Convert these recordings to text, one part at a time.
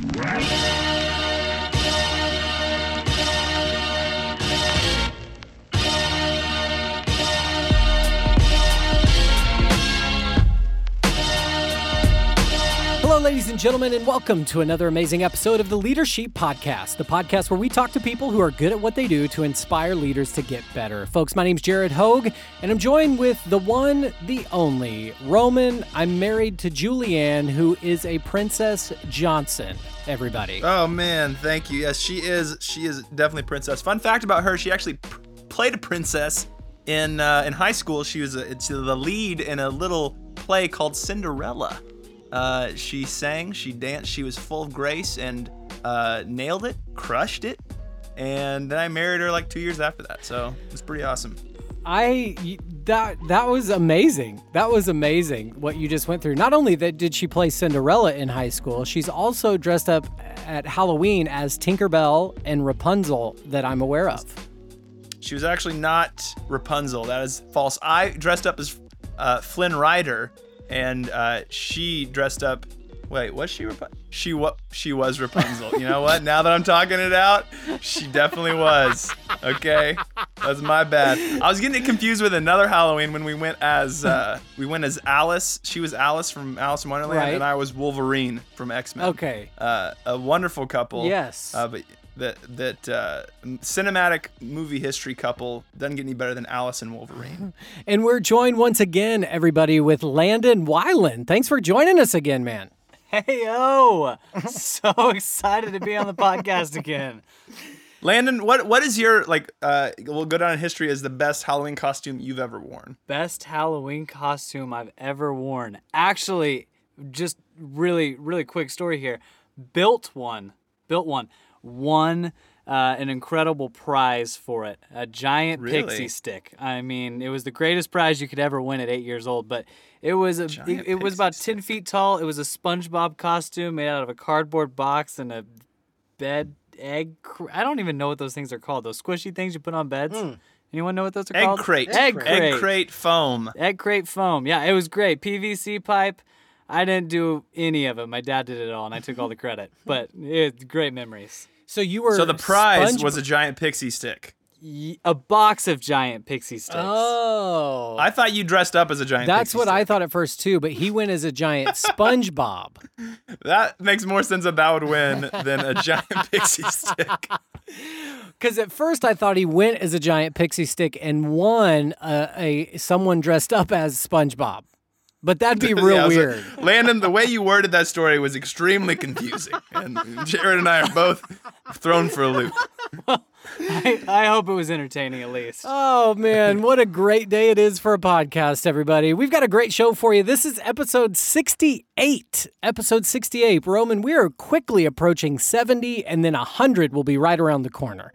Hello, ladies and gentlemen, and welcome to another amazing episode of the Leadership Podcast, the podcast where we talk to people who are good at what they do to inspire leaders to get better. Folks, my name's Jared Hogue, and I'm joined with the one, the only, Roman. I'm married to Julianne, who is a Princess Johnson. Everybody. Oh man, thank you. Yes, she is. She is definitely a princess. Fun fact about her: she actually p- played a princess in uh, in high school. She was a, it's the lead in a little play called Cinderella. Uh, she sang, she danced, she was full of grace and uh, nailed it, crushed it. And then I married her like two years after that. So it's pretty awesome. I that that was amazing. That was amazing what you just went through. Not only that did she play Cinderella in high school, she's also dressed up at Halloween as Tinkerbell and Rapunzel that I'm aware of. She was actually not Rapunzel. That is false. I dressed up as uh, Flynn Rider, and uh, she dressed up. Wait, was she Rap- she what she was Rapunzel? You know what? Now that I'm talking it out, she definitely was. Okay, that's my bad. I was getting it confused with another Halloween when we went as uh, we went as Alice. She was Alice from Alice in Wonderland, Right. and I was Wolverine from X Men. Okay. uh, a wonderful couple. Yes. Uh, but that that uh, cinematic movie history couple doesn't get any better than Alice and Wolverine. And we're joined once again, everybody, with Landon Weiland. Thanks for joining us again, man. Hey yo! so excited to be on the podcast again. Landon, what what is your like? Uh, we'll go down in history as the best Halloween costume you've ever worn. Best Halloween costume I've ever worn. Actually, just really, really quick story here. Built one. Built one. Won uh, an incredible prize for it. A giant Really? pixie stick. I mean, it was the greatest prize you could ever win at eight years old. But it was a. It, it was about pixie ten feet tall. It was a SpongeBob costume made out of a cardboard box and a bed egg. Cr- I don't even know what those things are called. Those squishy things you put on beds. Anyone know what those are Egg called? crate. Egg crate. Egg crate foam. Egg crate foam. Yeah, it was great. PVC pipe. I didn't do any of it. My dad did it all, and I took all the credit. But it's great memories. So you were So the prize Sponge- was a giant pixie stick. Y- A box of giant pixie sticks. Oh. I thought you dressed up as a giant. That's pixie what I thought at first too, but he went as a giant SpongeBob. That makes more sense that that would win than a giant pixie stick. Because at first I thought he went as a giant pixie stick and won a, a someone dressed up as SpongeBob. But that'd be real Yeah, I was like, weird. Landon, the way you worded that story was extremely confusing, and Jared and I are both thrown for a loop. I, I hope it was entertaining at least. Oh man, what a great day it is for a podcast, everybody. We've got a great show for you. This is episode 68. Episode 68. Roman, we are quickly approaching 70, and then 100 will be right around the corner.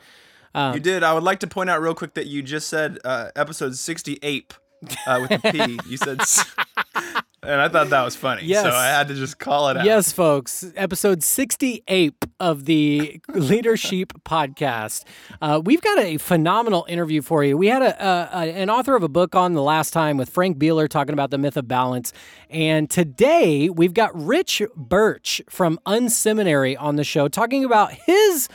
You did. I would like to point out real quick that you just said uh, episode 68 uh, with the P. You said, and I thought that was funny. Yes. So I had to just call it out. Yes, folks, episode 68 of the Leadership Podcast. Uh, we've got a phenomenal interview for you. We had a, a, a- an author of a book on the last time with Frank Beeler talking about the myth of balance. And today we've got Rich Birch from Unseminary on the show talking about his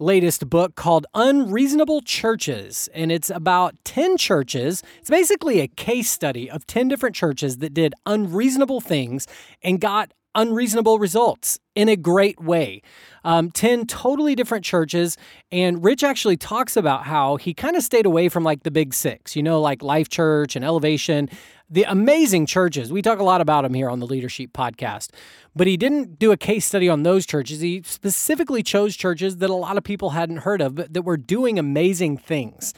latest book called Unreasonable Churches. And it's about 10 churches. It's basically a case study of 10 different churches that did unreasonable things and got unreasonable results in a great way. Um, 10 totally different churches. And Rich actually talks about how he kind of stayed away from like the big six, you know, like Life Church and Elevation, the amazing churches. We talk a lot about them here on the Leadership Podcast. But he didn't do a case study on those churches. He specifically chose churches that a lot of people hadn't heard of, but that were doing amazing things.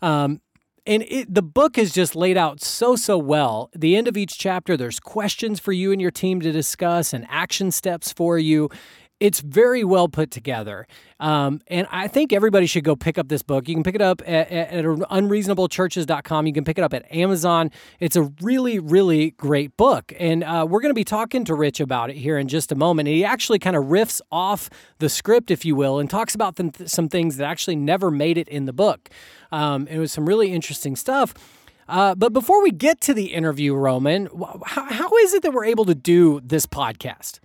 Um, and it, the book is just laid out so so well. At the end of each chapter, there's questions for you and your team to discuss and action steps for you. It's very well put together. Um, and I think everybody should go pick up this book. You can pick it up at, at, at unreasonablechurches.com. You can pick it up at Amazon. It's a really, really great book. And uh, we're going to be talking to Rich about it here in just a moment. And he actually kind of riffs off the script, if you will, and talks about them, some things that actually never made it in the book. Um, it was some really interesting stuff. Uh, but before we get to the interview, Roman, how is it that we're able to do this podcast?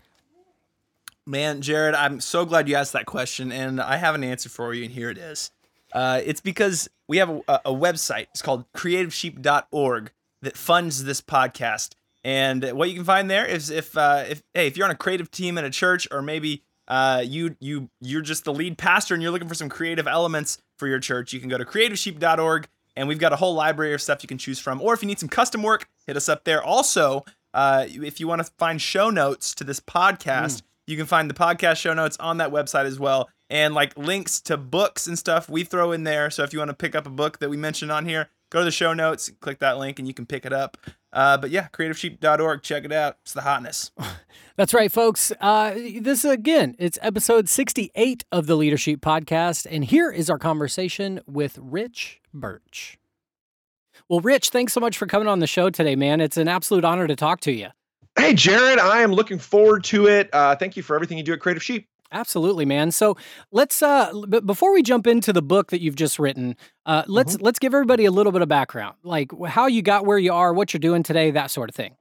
Man, Jared, I'm so glad you asked that question, and I have an answer for you, and here it is. Uh, it's because we have a, a website. It's called creativesheep.org that funds this podcast. And what you can find there is if uh, if hey if you're on a creative team in a church or maybe uh, you you you're just the lead pastor and you're looking for some creative elements for your church, you can go to creativesheep.org and we've got a whole library of stuff you can choose from. Or if you need some custom work, hit us up there. Also, uh, if you want to find show notes to this podcast, mm. You can find the podcast show notes on that website as well, and like links to books and stuff we throw in there. So if you want to pick up a book that we mentioned on here, go to the show notes, click that link, and you can pick it up. Uh, but yeah, creativesheep.org. Check it out. It's the hotness. That's right, folks. Uh, this again, it's episode 68 of the Leadership Podcast. And here is our conversation with Rich Birch. Well, Rich, thanks so much for coming on the show today, man. It's an absolute honor to talk to you. Hey, Jared, I am looking forward to it. Uh, thank you for everything you do at Creative Sheep. Absolutely, man. So let's uh b- before we jump into the book that you've just written, uh let's mm-hmm. let's give everybody a little bit of background, like how you got where you are, what you're doing today, that sort of thing.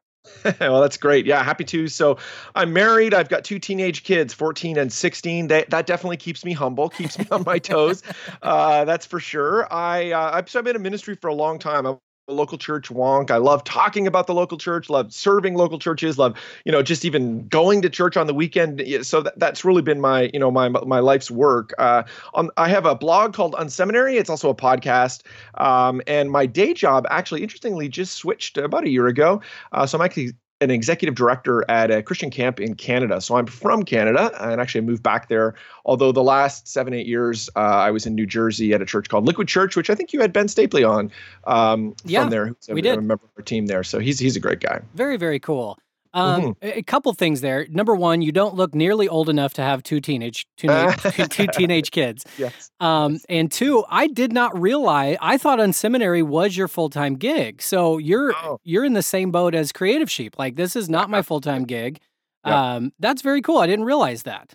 well, that's great. Yeah, happy to. So, I'm married. I've got two teenage kids, 14 and 16. That that definitely keeps me humble, keeps me on my toes. Uh, that's for sure. I uh, I've, so I've been in ministry for a long time. I local church wonk. I love talking about the local church, love serving local churches, love, you know, just even going to church on the weekend. So that, that's really been my, you know, my my life's work. Uh, on, I have a blog called Unseminary. It's also a podcast. Um, and my day job actually, interestingly, just switched about a year ago. Uh, so I'm actually an executive director at a Christian camp in Canada. So I'm from Canada and actually moved back there. Although the last seven, eight years, uh, I was in New Jersey at a church called Liquid Church, which I think you had Ben Stapley on um, yeah, from there. we did. I remember our team there. So he's, he's a great guy. Very, very cool. Um, mm-hmm. A couple things there. Number one, you don't look nearly old enough to have two teenage two, two, two teenage kids. Yes. Um, and two, I did not realize. I thought Unseminary was your full time gig. So you're oh. you're in the same boat as Creative Sheep. Like this is not my full time gig. Yep. Um, that's very cool. I didn't realize that.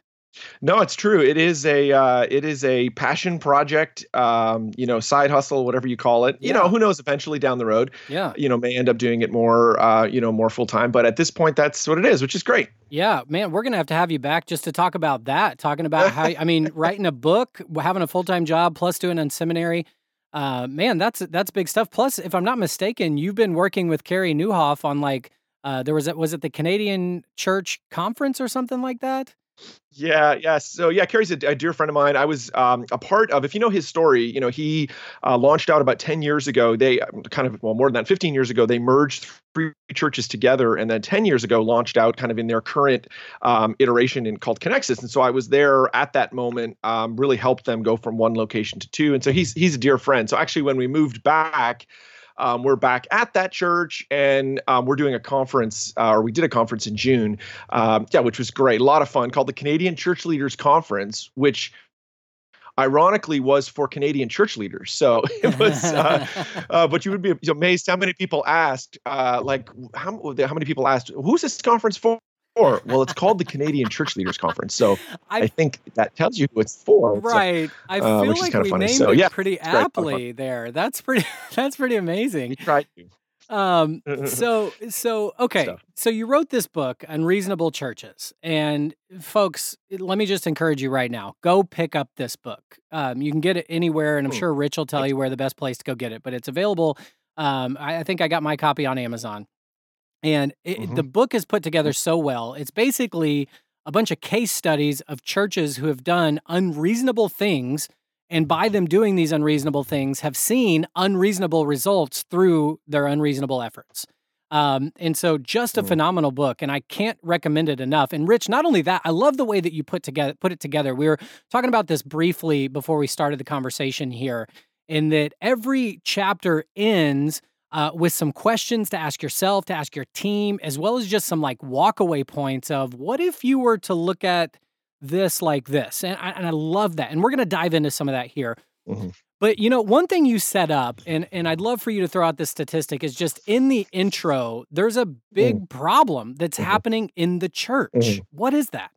No, it's true. It is a uh, it is a passion project. Um, you know, side hustle, whatever you call it. You know, who knows? Eventually down the road, yeah, you know, may end up doing it more, uh, you know, more full time. But at this point, that's what it is, which is great. Yeah, man, we're gonna have to have you back just to talk about that. Talking about how I mean, writing a book, having a full time job, plus doing Unseminary. Uh, man, that's that's big stuff. Plus, if I'm not mistaken, you've been working with Carey Nieuwhof on like uh, there was a, was it the Canadian Church Conference or something like that? Yeah, yeah. So yeah, Carey's a, a, dear friend of mine. I was um, a part of. If you know his story, you know he uh, launched out about ten years ago. They um, kind of well more than that, fifteen years ago. They merged three churches together, and then ten years ago launched out kind of in their current um, iteration in called Connexus. And so I was there at that moment. Um, really helped them go from one location to two. And so he's he's a dear friend. So actually, when we moved back. Um, we're back at that church, and um, we're doing a conference, uh, or we did a conference in June, um, yeah, which was great, a lot of fun, called the Canadian Church Leaders Conference, which ironically was for Canadian church leaders. So it was, uh, uh, but you would be amazed how many people asked, uh, like how, how many people asked, who's this conference for? For? Well, it's called the Canadian Church Leaders Conference. So I, I think that tells you who it's for. Right. So, I uh, feel uh, like we funny. named so, it yeah, pretty aptly there. That's pretty. That's pretty amazing. We tried to. Um, so, so okay. Stuff. So you wrote this book, Unreasonable Churches, and folks, let me just encourage you right now: go pick up this book. Um, you can get it anywhere, and I'm sure Rich will tell you where the best place to go get it. But it's available. Um, I, I think I got my copy on Amazon. And it, mm-hmm. the book is put together so well. It's basically a bunch of case studies of churches who have done unreasonable things and by them doing these unreasonable things have seen unreasonable results through their unreasonable efforts. Um, and so just a mm. phenomenal book and I can't recommend it enough. And Rich, not only that, I love the way that you put together put it together. We were talking about this briefly before we started the conversation here in that every chapter ends uh, with some questions to ask yourself, to ask your team, as well as just some like walkaway points of what if you were to look at this like this? And I, and I love that. And we're going to dive into some of that here. Mm-hmm. But you know, one thing you set up, and and I'd love for you to throw out this statistic, is just in the intro, there's a big mm. problem that's mm-hmm. happening in the church. Mm-hmm. What is that?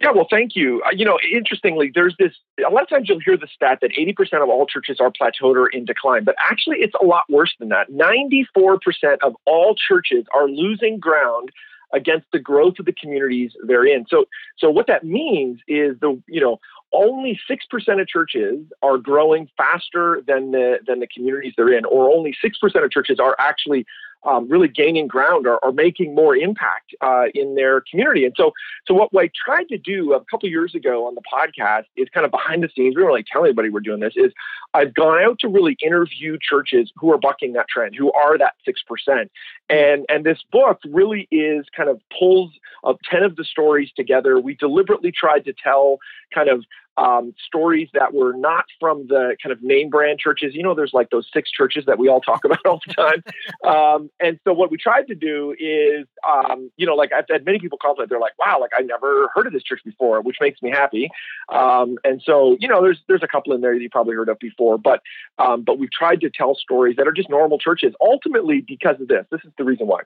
Yeah, well, thank you. Uh, you know, interestingly, there's this. A lot of times you'll hear the stat that 80% of all churches are plateaued or in decline, but actually it's a lot worse than that. 94% of all churches are losing ground against the growth of the communities they're in. So, so what that means is the you know only six percent of churches are growing faster than the than the communities they're in, or only six percent of churches are actually um, really gaining ground or, or making more impact uh, in their community. And so, so what I tried to do a couple years ago on the podcast is kind of behind the scenes. We don't really tell anybody we're doing this. Is I've gone out to really interview churches who are bucking that trend, who are that six percent, and and this book really is kind of pulls uh, ten of the stories together. We deliberately tried to tell kind of um, stories that were not from the kind of name brand churches. You know, there's like those six churches that we all talk about all the time. Um, and so what we tried to do is, um, you know, like I've had many people call compliment, they're like, wow, like I never heard of this church before, which makes me happy. Um, and so, you know, there's, there's a couple in there that you probably heard of before, but, um, but we've tried to tell stories that are just normal churches ultimately because of this. This is the reason why.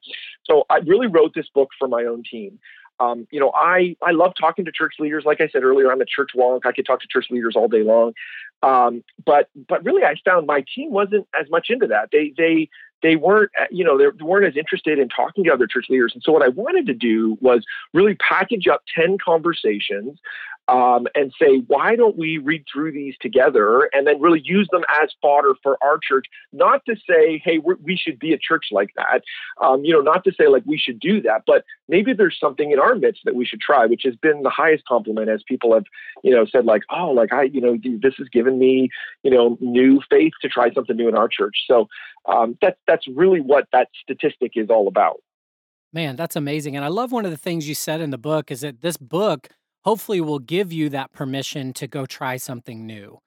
So I really wrote this book for my own team. Um, you know, I I love talking to church leaders. Like I said earlier, I'm a church wonk. I could talk to church leaders all day long. Um, but but really, I found my team wasn't as much into that. They they they weren't uh, you know they weren't as interested in talking to other church leaders. And so what I wanted to do was really package up ten conversations um, and say, why don't we read through these together and then really use them as fodder for our church? Not to say, hey, we should be a church like that. Um, you know, not to say like we should do that, but maybe there's something in our midst that we should try, which has been the highest compliment as people have, you know, said like, oh, like I, you know, this has given me, you know, new faith to try something new in our church. So um, that's that's really what that statistic is all about. Man, that's amazing. And I love one of the things you said in the book is that this book hopefully will give you that permission to go try something new.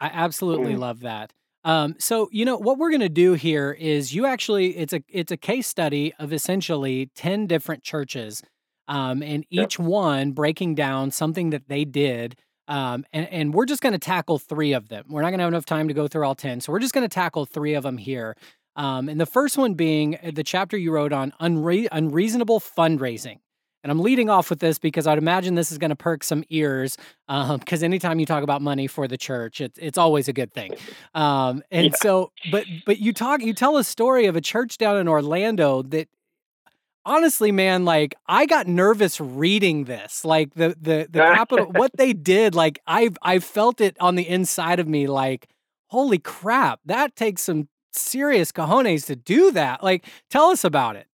I absolutely mm. love that. Um, so you know what we're going to do here is you actually it's a it's a case study of essentially ten different churches, um, and each yep. one breaking down something that they did. Um, and, and we're just going to tackle three of them. We're not going to have enough time to go through all 10. So we're just going to tackle three of them here. Um, and the first one being uh, the chapter you wrote on unre- unreasonable fundraising. And I'm leading off with this because I'd imagine this is going to perk some ears. Because um, anytime you talk about money for the church, it's it's always a good thing. Um, and yeah. so, but but you talk, you tell a story of a church down in Orlando that, honestly, man, like I got nervous reading this. Like the the the capital, what they did, like I I felt it on the inside of me. Like, holy crap, that takes some serious cojones to do that. Like, tell us about it.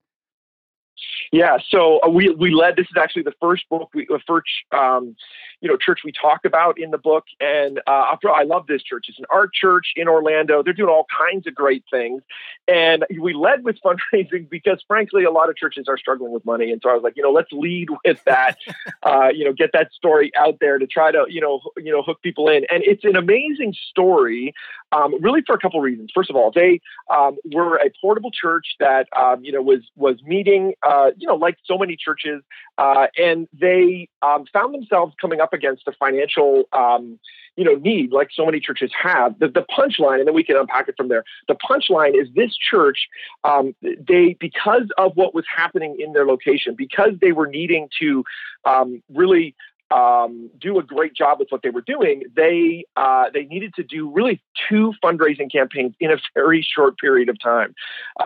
Yeah, so uh, we we led. This is actually the first book, we, the first um, you know church we talk about in the book, and uh, I love this church. It's an art church in Orlando. They're doing all kinds of great things, and we led with fundraising because, frankly, a lot of churches are struggling with money, and so I was like, you know, let's lead with that. uh, you know, get that story out there to try to you know you know hook people in, and it's an amazing story, um, really for a couple reasons. First of all, they um, were a portable church that um, you know was was meeting. Uh, you know, like so many churches, uh, and they um, found themselves coming up against a financial, um, you know, need like so many churches have. The, the punchline, and then we can unpack it from there. The punchline is this church, um, they because of what was happening in their location, because they were needing to um, really um, do a great job with what they were doing, they uh, they needed to do really two fundraising campaigns in a very short period of time.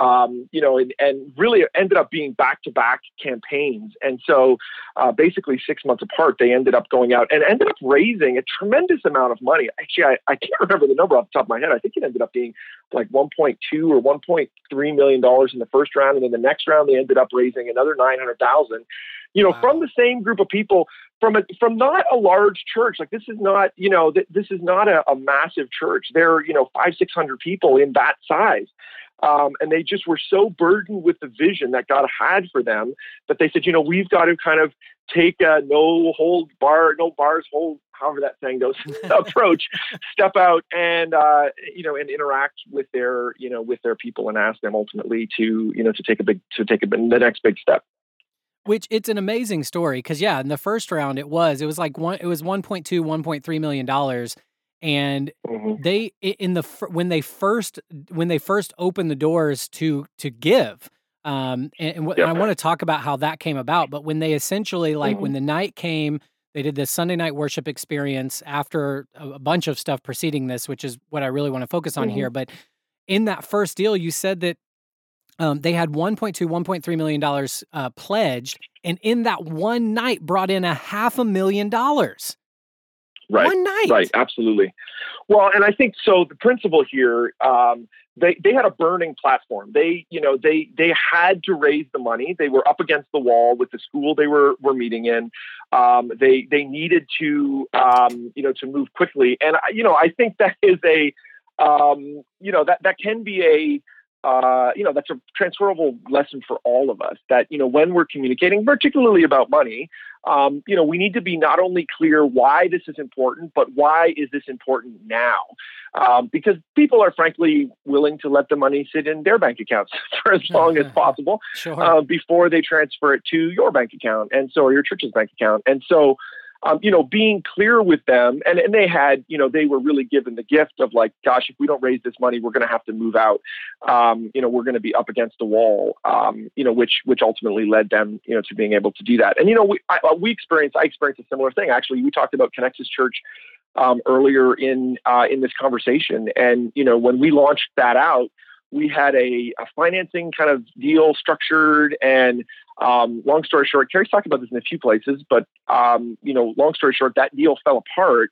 Um, you know, and, and really ended up being back to back campaigns. And so, uh, basically, six months apart, they ended up going out and ended up raising a tremendous amount of money. Actually, I, I can't remember the number off the top of my head. I think it ended up being like 1.2 or 1.3 million dollars in the first round, and then the next round they ended up raising another 900,000 you know, wow. from the same group of people from a from not a large church. Like this is not, you know, th- this is not a, a massive church. There are, you know, five, six hundred people in that size. Um, and they just were so burdened with the vision that God had for them that they said, you know, we've got to kind of take a no hold bar, no bars hold, however that saying goes, approach, step out and, uh, you know, and interact with their, you know, with their people and ask them ultimately to, you know, to take a big, to take a, the next big step. Which it's an amazing story because yeah, in the first round it was it was like one it was 1.2 1.3 million dollars and mm-hmm. they in the when they first when they first opened the doors to to give um and, and, and I want to talk about how that came about but when they essentially like mm-hmm. when the night came they did this Sunday night worship experience after a, a bunch of stuff preceding this which is what I really want to focus on mm-hmm. here but in that first deal you said that um, they had 1.2 1.3 million dollars uh, pledged and in that one night brought in a half a million dollars. Right one night. right absolutely. Well and i think so the principle here um, they they had a burning platform. They you know they they had to raise the money. They were up against the wall with the school they were were meeting in. Um, they they needed to um, you know to move quickly. And you know i think that is a um, you know that that can be a uh, you know, that's a transferable lesson for all of us that, you know, when we're communicating, particularly about money, um, you know, we need to be not only clear why this is important, but why is this important now? Um, because people are frankly willing to let the money sit in their bank accounts for as long as possible sure. uh, before they transfer it to your bank account and so, or your church's bank account. And so, um, you know, being clear with them, and, and they had, you know, they were really given the gift of like, gosh, if we don't raise this money, we're going to have to move out. Um, you know, we're going to be up against a wall. Um, you know, which which ultimately led them, you know, to being able to do that. And you know, we I, uh, we experienced I experienced a similar thing. Actually, we talked about Connexus Church um, earlier in uh, in this conversation, and you know, when we launched that out we had a, a, financing kind of deal structured and um, long story short Carey's talked about this in a few places but um, you know long story short that deal fell apart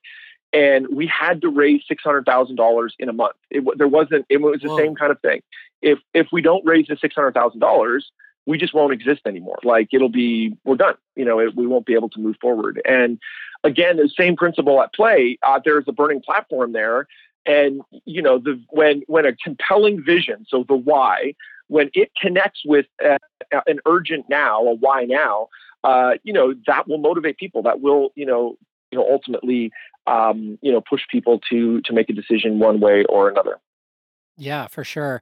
and we had to raise $600000 in a month. It, there wasn't it was the Whoa. same kind of thing. If if we don't raise the $600000 we just won't exist anymore. Like it'll be we're done. You know it, we won't be able to move forward. And again the same principle at play. Uh, there's a burning platform there and you know the when when a compelling vision so the why when it connects with a, an urgent now a why now uh, you know that will motivate people. That will you know you know ultimately um, you know push people to to make a decision one way or another. Yeah for sure.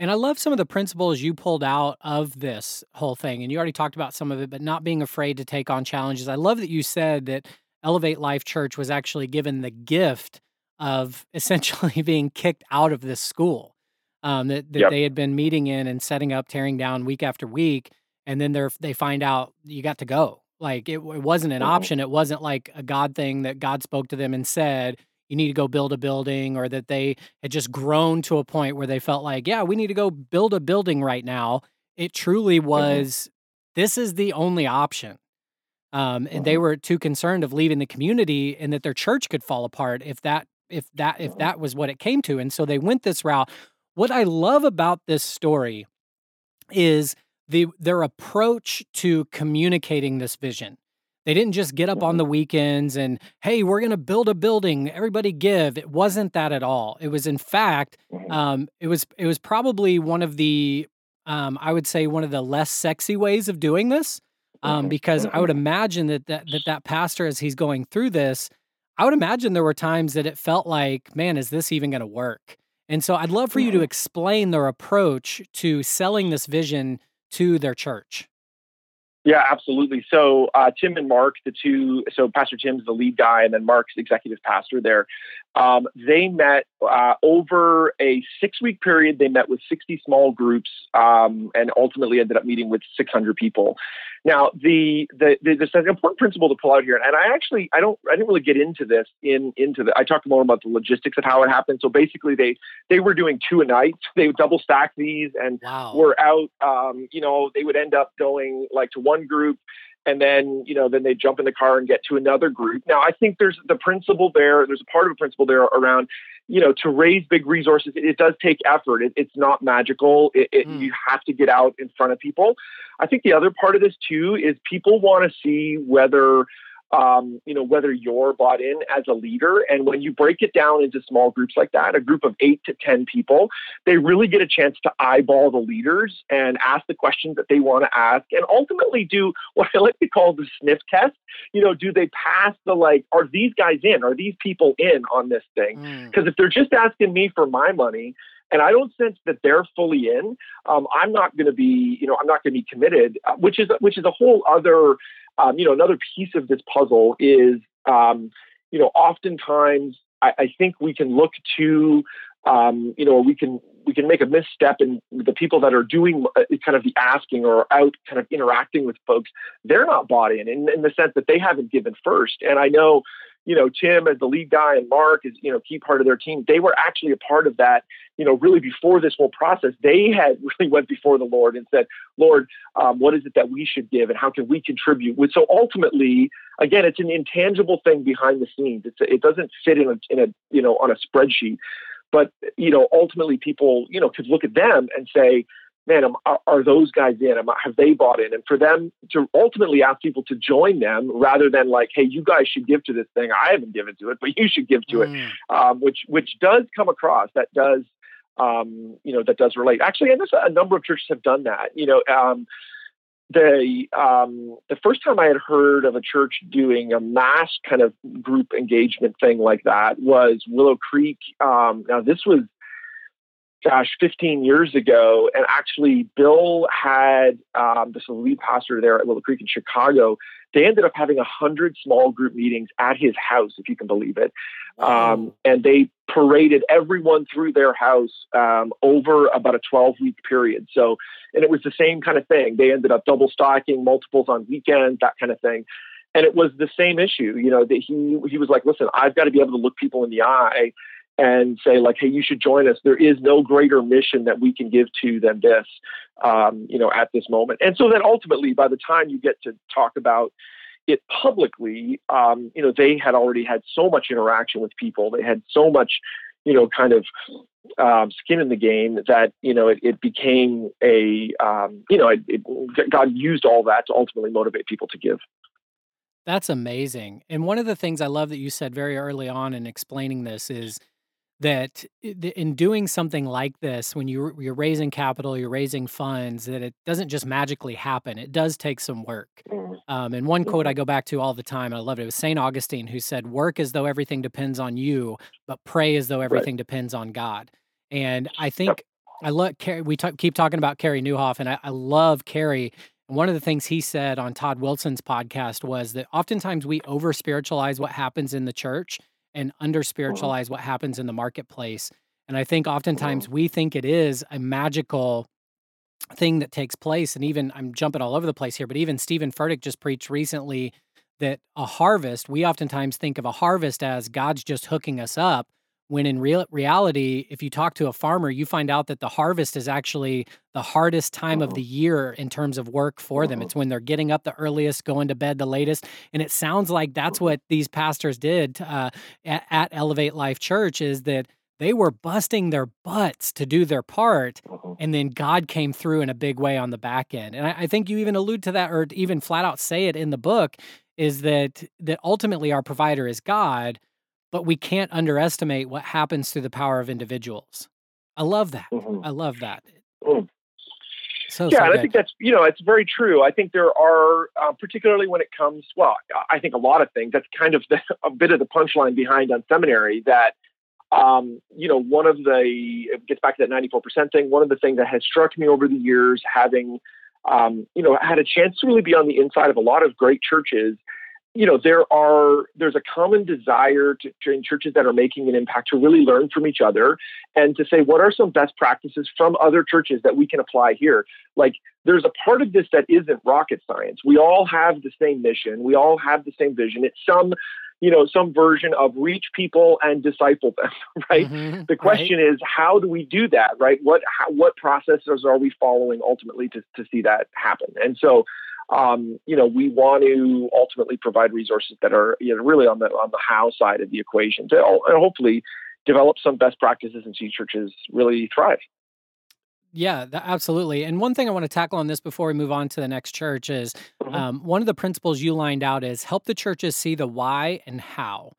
And i love some of the principles you pulled out of this whole thing and you already talked about some of it but not being afraid to take on challenges. I love that you said that elevate life church was actually given the gift of essentially being kicked out of this school um, that, that yep. they had been meeting in and setting up, tearing down week after week. And then they're, they find out you got to go. Like it, it wasn't an mm-hmm. option. It wasn't like a God thing that God spoke to them and said, you need to go build a building, or that they had just grown to a point where they felt like, yeah, we need to go build a building right now. It truly mm-hmm. was, mm-hmm. this is the only option. Um, and they mm-hmm. were too concerned of leaving the community and that their church could fall apart if that if that if that was what it came to and so they went this route what i love about this story is the their approach to communicating this vision they didn't just get up on the weekends and hey we're going to build a building everybody give it wasn't that at all it was in fact mm-hmm. um, it was it was probably one of the um, i would say one of the less sexy ways of doing this um, mm-hmm. because i would mm-hmm. imagine that that, that that pastor as he's going through this I would imagine there were times that it felt like, man, is this even going to work? And so I'd love for you to explain their approach to selling this vision to their church. Yeah, absolutely. So uh, Tim and Mark, the two, so Pastor Tim's the lead guy, and then Mark's executive pastor there. Um, they met uh, over a six-week period. They met with 60 small groups, um, and ultimately ended up meeting with 600 people. Now, the the, the this an important principle to pull out here, and I actually I don't I didn't really get into this in into the I talked more about the logistics of how it happened. So basically, they they were doing two a night. They would double stack these, and wow. were out. Um, you know, they would end up going like to one group and then you know then they jump in the car and get to another group. Now i think there's the principle there there's a part of a principle there around you know to raise big resources it, it does take effort. It, it's not magical. It, it, mm. you have to get out in front of people. I think the other part of this too is people want to see whether um, you know, whether you're bought in as a leader. And when you break it down into small groups like that, a group of eight to 10 people, they really get a chance to eyeball the leaders and ask the questions that they want to ask and ultimately do what I like to call the sniff test. You know, do they pass the like, are these guys in? Are these people in on this thing? Because mm. if they're just asking me for my money, and I don't sense that they're fully in. Um, I'm not going to be, you know, I'm not going to be committed, uh, which is which is a whole other um, you know, another piece of this puzzle is, um, you know, oftentimes I, I, think we can look to, um, you know, we can we can make a misstep in the people that are doing uh, kind of the asking or out kind of interacting with folks. They're not bought in, in in the sense that they haven't given first. And I know, you know, Tim as the lead guy and Mark is, you know, key part of their team. They were actually a part of that, you know, really before this whole process. They had really went before the Lord and said, Lord, um, what is it that we should give and how can we contribute? So ultimately, again, it's an intangible thing behind the scenes. It's it doesn't fit in a, in a, you know, on a spreadsheet. But, you know, ultimately people, you know, could look at them and say, man, are, are, those guys in? have they bought in? And for them to ultimately ask people to join them rather than like, hey, you guys should give to this thing. I haven't given to it, but you should give to mm. it, um, which which does come across. That does, um, you know, that does relate. Actually, and there's a number of churches have done that. You know. Um, the um, the first time I had heard of a church doing a mass kind of group engagement thing like that was Willow Creek. Um, now this was gosh, 15 years ago. And actually, Bill had um, this lead pastor there at Willow Creek in Chicago. They ended up having a hundred small group meetings at his house, if you can believe it. Um, and they paraded everyone through their house um, over about a 12 week period. So, and it was the same kind of thing. They ended up double stocking multiples on weekends, that kind of thing. And it was the same issue, you know, that he, he was like, listen, I've got to be able to look people in the eye and say like, hey, you should join us. There is no greater mission that we can give to than this, um, you know, at this moment. And so then ultimately, by the time you get to talk about it publicly, um, you know, they had already had so much interaction with people. They had so much, you know, kind of um, skin in the game that you know it, it became a, um, you know, it, it, God used all that to ultimately motivate people to give. That's amazing. And one of the things I love that you said very early on in explaining this is that in doing something like this, when you, you're raising capital, you're raising funds, that it doesn't just magically happen. It does take some work. Mm. Um, and one quote I mm-hmm. go back to all the time, I love it. It was St. Augustine who said, Work as though everything depends on you, but pray as though everything right. depends on God. And I think I love Carey. We keep talking about Carey Nieuwhof and I, I love Carey. One of the things he said on Todd Wilson's podcast was that oftentimes we over spiritualize what happens in the church and under mm-hmm. spiritualize what happens in the marketplace. And I think oftentimes mm-hmm. we think it is a magical thing that takes place. And even I'm jumping all over the place here, but even Steven Furtick just preached recently that a harvest, we oftentimes think of a harvest as God's just hooking us up when in real reality if you talk to a farmer you find out that the harvest is actually the hardest time of the uh-huh. year in terms of work for them it's uh-huh. when they're getting up the earliest going to bed the latest and it sounds like that's uh-huh. what these pastors did uh, at, at elevate life church is that they were busting their butts to do their part and then god came through in a big way on the back end and I, I think you even allude to that or even flat out say it in the book is that that ultimately our provider is god but we can't underestimate what happens through the power of individuals. I love that. Mm-hmm. I love that. Mm. So, yeah, so and I think that's you know it's very true. I think there are uh, particularly when it comes well, I think a lot of things. That's kind of the, a bit of the punchline behind Unseminary that um, you know one of the it gets back to that ninety four percent thing. One of the things that has struck me over the years, having um, you know had a chance to really be on the inside of a lot of great churches you know there are there's a common desire to, to, in churches that are making an impact to really learn from each other and to say what are some best practices from other churches that we can apply here? Like there's a part of this that isn't rocket science. We all have the same mission. We all have the same vision. It's some you know some version of reach people and disciple them right? Mm-hmm, the question right. is how do we do that right? What how, what processes are we following ultimately to, to see that happen? And so um, you know, we want to ultimately provide resources that are you know, really on the on the how side of the equation to and hopefully develop some best practices and see churches really thrive. Yeah, absolutely. And one thing I want to tackle on this before we move on to the next church is mm-hmm. um, one of the principles you lined out is help the churches see the why and how.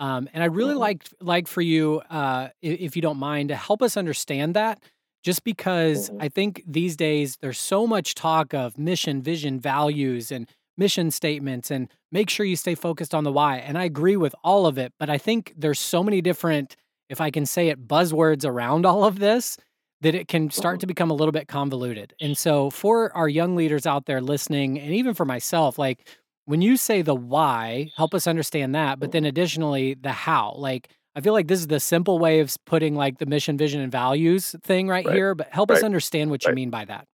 Um, and I'd really mm-hmm. like like for you, uh, if you don't mind, to help us understand that just because mm-hmm. I think these days there's so much talk of mission, vision, values, and mission statements, and make sure you stay focused on the why. And I agree with all of it, but I think there's so many different, if I can say it, buzzwords around all of this that it can start to mm-hmm. become a little bit convoluted. And so, for our young leaders out there listening, and even for myself, like when you say the why, help us understand that, but then additionally, the how, like, I feel like this is the simple way of putting like the mission, vision, and values thing right, right. here, but help right. us understand what right. you mean by that.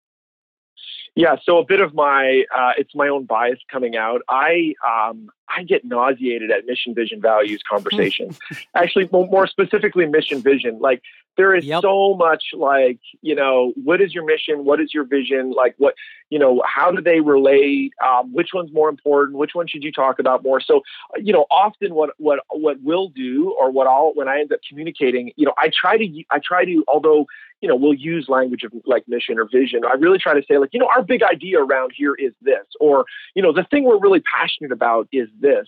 Yeah, so a bit of my uh, it's my own bias coming out. I um, I get nauseated at mission, vision, values conversations. Actually, more specifically, mission, vision. Like there is yep. so much like you know what is your mission what is your vision like what you know how do they relate um, which one's more important which one should you talk about more so you know often what what what we'll do or what i'll when i end up communicating you know i try to i try to although you know we'll use language of like mission or vision i really try to say like you know our big idea around here is this or you know the thing we're really passionate about is this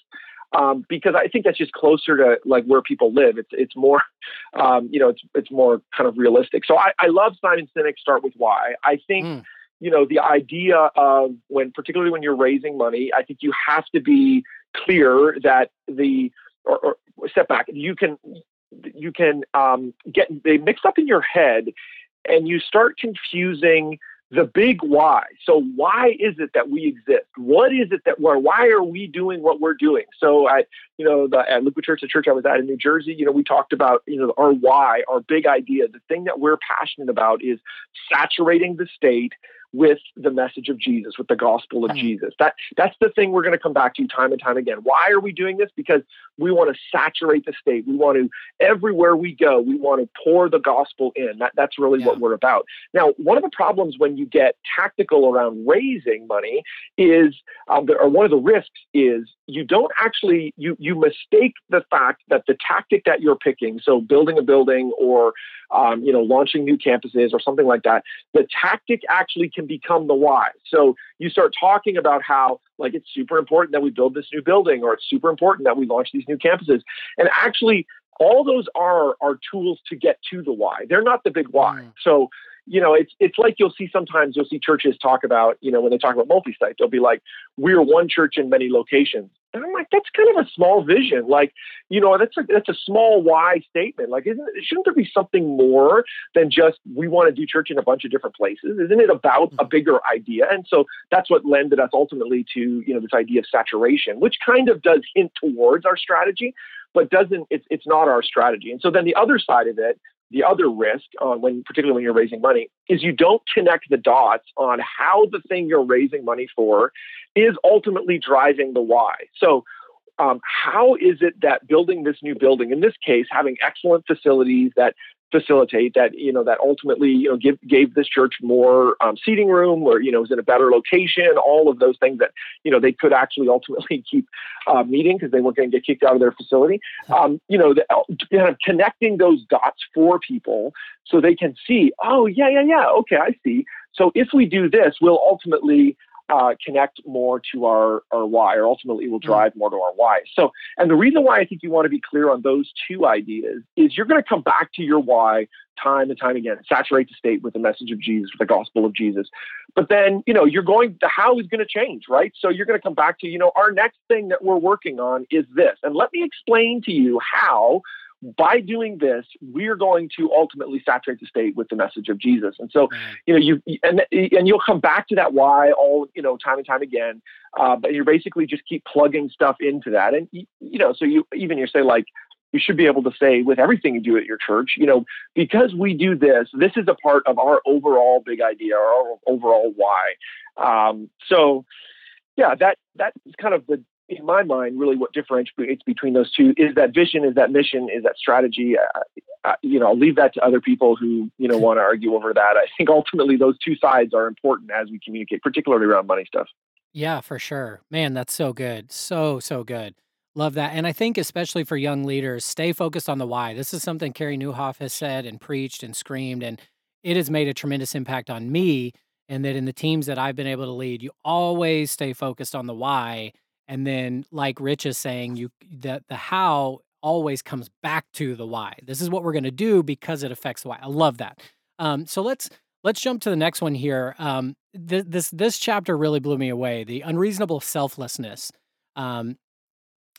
um, because I think that's just closer to like where people live. It's it's more, um, you know, it's it's more kind of realistic. So I, I love Simon Sinek. Start with why. I think. Mm. You know, the idea of when, particularly when you're raising money, I think you have to be clear that the, or, or step back, you can, you can um, get, they mix up in your head and you start confusing the big why. So why is it that we exist? What is it that we're, why are we doing what we're doing? So at, you know, the, at Liquid Church, the church I was at in New Jersey, you know, we talked about, you know, our why, our big idea. The thing that we're passionate about is saturating the state with the message of Jesus, with the gospel of Jesus. That that's the thing we're going to come back to time and time again. Why are we doing this? Because we want to saturate the state. We want to everywhere we go, we want to pour the gospel in. That that's really yeah. what we're about. Now, one of the problems when you get tactical around raising money is, um, or one of the risks is you don't actually you you mistake the fact that the tactic that you're picking, so building a building or um, you know launching new campuses or something like that, the tactic actually can become the why. So you start talking about how like it's super important that we build this new building or it's super important that we launch these new campuses. And actually all those are are tools to get to the why. They're not the big why. Mm. So you know, it's it's like you'll see sometimes you'll see churches talk about, you know, when they talk about multi-site, they'll be like, "We're one church in many locations," and I'm like, "That's kind of a small vision. Like, you know, that's a that's a small why statement. Like, isn't shouldn't there be something more than just we want to do church in a bunch of different places? Isn't it about a mm-hmm. bigger idea?" And so that's what lended us ultimately to you know this idea of saturation, which kind of does hint towards our strategy, but doesn't it's it's not our strategy. And so then the other side of it the other risk uh, when particularly when you're raising money is you don't connect the dots on how the thing you're raising money for is ultimately driving the why. So um, how is it that building this new building in this case having excellent facilities that facilitate that you know that ultimately you know give, gave this church more um, seating room or you know was in a better location all of those things that you know they could actually ultimately keep uh, meeting because they weren't going to get kicked out of their facility. Um, you know the, kind of connecting those dots for people so they can see oh yeah yeah yeah okay i see. So if we do this we'll ultimately uh, connect more to our, our why, or ultimately will mm. drive more to our why. So, and the reason why I think you want to be clear on those two ideas is you're going to come back to your why time and time again, saturate the state with the message of Jesus, with the gospel of Jesus. But then, you know, you're going, the how is going to change, right? So you're going to come back to, you know, our next thing that we're working on is this. And let me explain to you how by doing this, we're going to ultimately saturate the state with the message of Jesus. And so, you know, you and and you'll come back to that why all you know time and time again. Uh, but you basically just keep plugging stuff into that, and you know, so you even you say like you should be able to say with everything you do at your church, you know, because we do this, this is a part of our overall big idea, our overall why. Um, so, yeah, that that's kind of the in my mind, really what differentiates between those two is that vision, is that mission, is that strategy. Uh, uh, you know, I'll leave that to other people who you know want to argue over that. I think ultimately those two sides are important as we communicate, particularly around money stuff. Yeah, for sure, man. That's so good, so so good. Love that, and I think especially for young leaders, stay focused on the why. This is something Carey Nieuwhof has said and preached and screamed, and it has made a tremendous impact on me. And that in the teams that I've been able to lead, you always stay focused on the why and then like rich is saying you the the how always comes back to the why. This is what we're going to do because it affects the why. I love that. Um, so let's let's jump to the next one here. Um, th- this this chapter really blew me away the unreasonable selflessness. Um,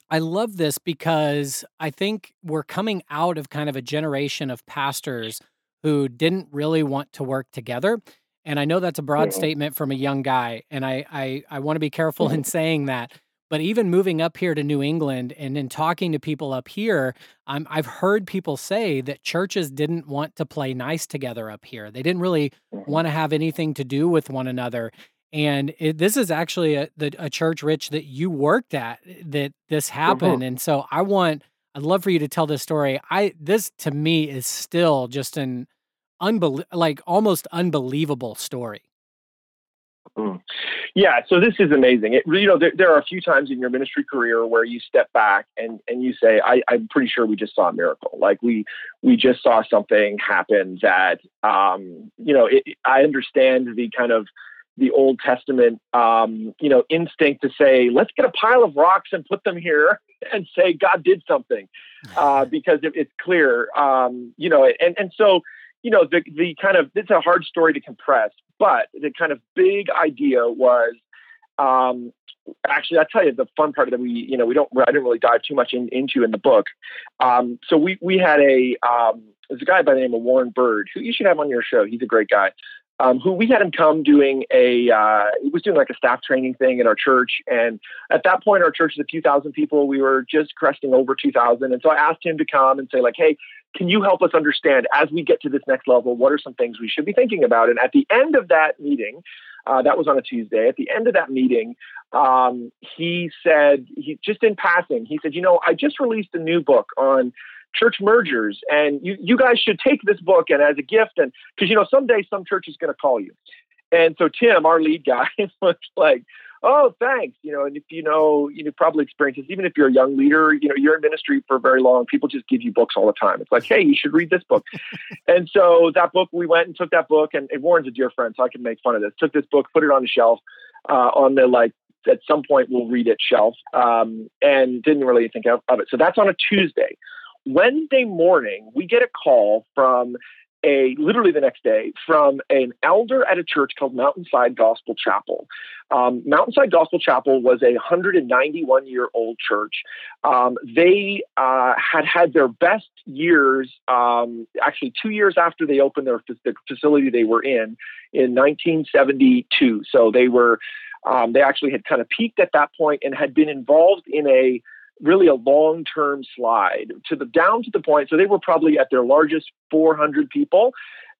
i love this because i think we're coming out of kind of a generation of pastors who didn't really want to work together. And i know that's a broad statement from a young guy and i i, I want to be careful in saying that but even moving up here to New England and in talking to people up here, I'm, I've heard people say that churches didn't want to play nice together up here. They didn't really mm-hmm. want to have anything to do with one another. And it, this is actually a, the, a church, Rich, that you worked at that this happened. Mhm. And so I want, I'd love for you to tell this story. I this to me is still just an unbelievable, like almost unbelievable story. Yeah, so this is amazing. It, you know, there, there are a few times in your ministry career where you step back and, and you say, I, I'm pretty sure we just saw a miracle. Like we we just saw something happen that, um, you know, it, I understand the kind of the Old Testament, um, you know, instinct to say, let's get a pile of rocks and put them here and say God did something, uh, because it, it's clear, um, you know, and and so you know, the the kind of it's a hard story to compress, but the kind of big idea was um, actually I'll tell you the fun part that we you know we don't I didn't really dive too much in, into in the book. Um, so we we had a um, there's a guy by the name of Warren Bird who you should have on your show. He's a great guy. Um, who we had him come doing a uh, he was doing like a staff training thing at our church and at that point our church is a few thousand people we were just cresting over 2000 and so i asked him to come and say like hey can you help us understand as we get to this next level what are some things we should be thinking about? And at the end of that meeting uh, that was on a tuesday at the end of that meeting um, he said he just in passing he said you know i just released a new book on church mergers and you, you guys should take this book and as a gift and because you know someday some church is going to call you and so tim our lead guy was like oh thanks. You know and if you know you know probably experienced this. Even if you're a young leader you know you're in ministry for very long people just give you books all the time. It's like hey you should read this book. And so that book we went and took that book and, and warren's a dear friend so i can make fun of this. Took this book put it on the shelf uh, on the like at some point we'll read it shelf um, and didn't really think of, of it. So that's on a tuesday. Wednesday morning, we get a call from a literally the next day from an elder at a church called Mountainside Gospel Chapel. Um, Mountainside Gospel Chapel was a 191 year old church. Um, they uh, had had their best years, um, actually, two years after they opened their the facility they were in, in 1972. So they were. Um, they actually had kind of peaked at that point and had been involved in a really a long-term slide to the down to the point. So they were probably at their largest 400 people,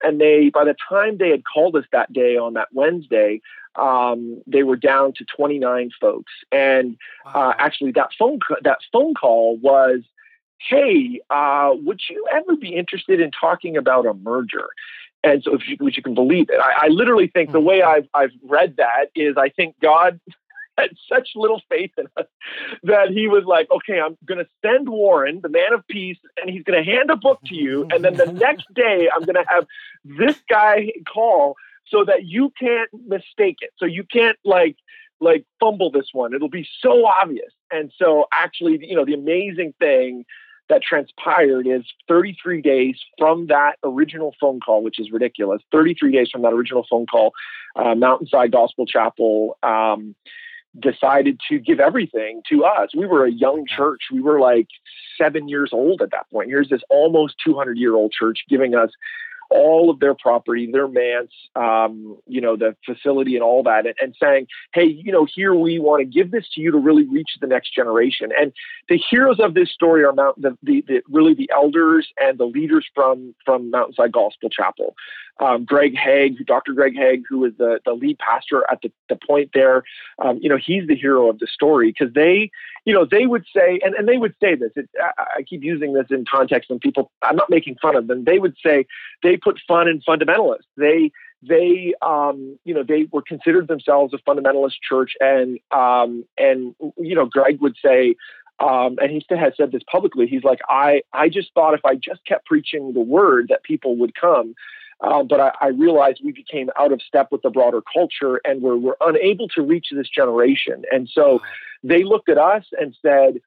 and they by the time they had called us that day on that Wednesday, um, they were down to 29 folks. And uh, actually, that phone that phone call was. Hey, uh, would you ever be interested in talking about a merger? And so, if you, which you can believe it, I, I literally think the way I've I've read that is, I think God had such little faith in us that he was like, okay, I'm going to send Warren, the man of peace, and he's going to hand a book to you. And then the next day, I'm going to have this guy call so that you can't mistake it. So you can't like, like fumble this one. It'll be so obvious. And so actually, you know, the amazing thing that transpired is 33 days from that original phone call, which is ridiculous. 33 days from that original phone call, uh, Mountainside Gospel Chapel um, decided to give everything to us. We were a young church. We were like seven years old at that point. Here's this almost 200 year old church giving us all of their property, their manse, um, you know, the facility and all that, and, and, saying, hey, you know, here we want to give this to you to really reach the next generation. And the heroes of this story are Mount, the, the, the really the elders and the leaders from from Mountainside Gospel Chapel. Um, Greg Haig, Dr. Greg Haig, who is the, the lead pastor at the, the point there, um, you know, he's the hero of the story because they, you know, they would say, and, and they would say this, it, I, I keep using this in context and people, I'm not making fun of them. They would say they put fun in fundamentalists. They, they, um, you know, they were considered themselves a fundamentalist church. And, um, and, you know, Greg would say, um, and he has said this publicly. He's like, I, I just thought if I just kept preaching the word that people would come. Um, but I, I, realized we became out of step with the broader culture and we're, we're unable to reach this generation. And so they looked at us and said,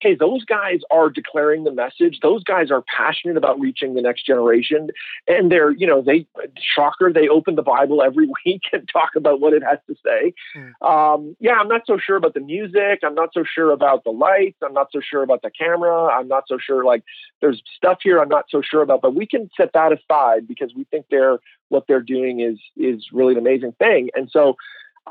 hey, those guys are declaring the message. Those guys are passionate about reaching the next generation. And they're, you know, they, shocker, they open the Bible every week and talk about what it has to say. Mm. Um, yeah, I'm not so sure about the music. I'm not so sure about the lights. I'm not so sure about the camera. I'm not so sure, like, there's stuff here I'm not so sure about, but we can set that aside because we think they're, what they're doing is, is really an amazing thing. And so,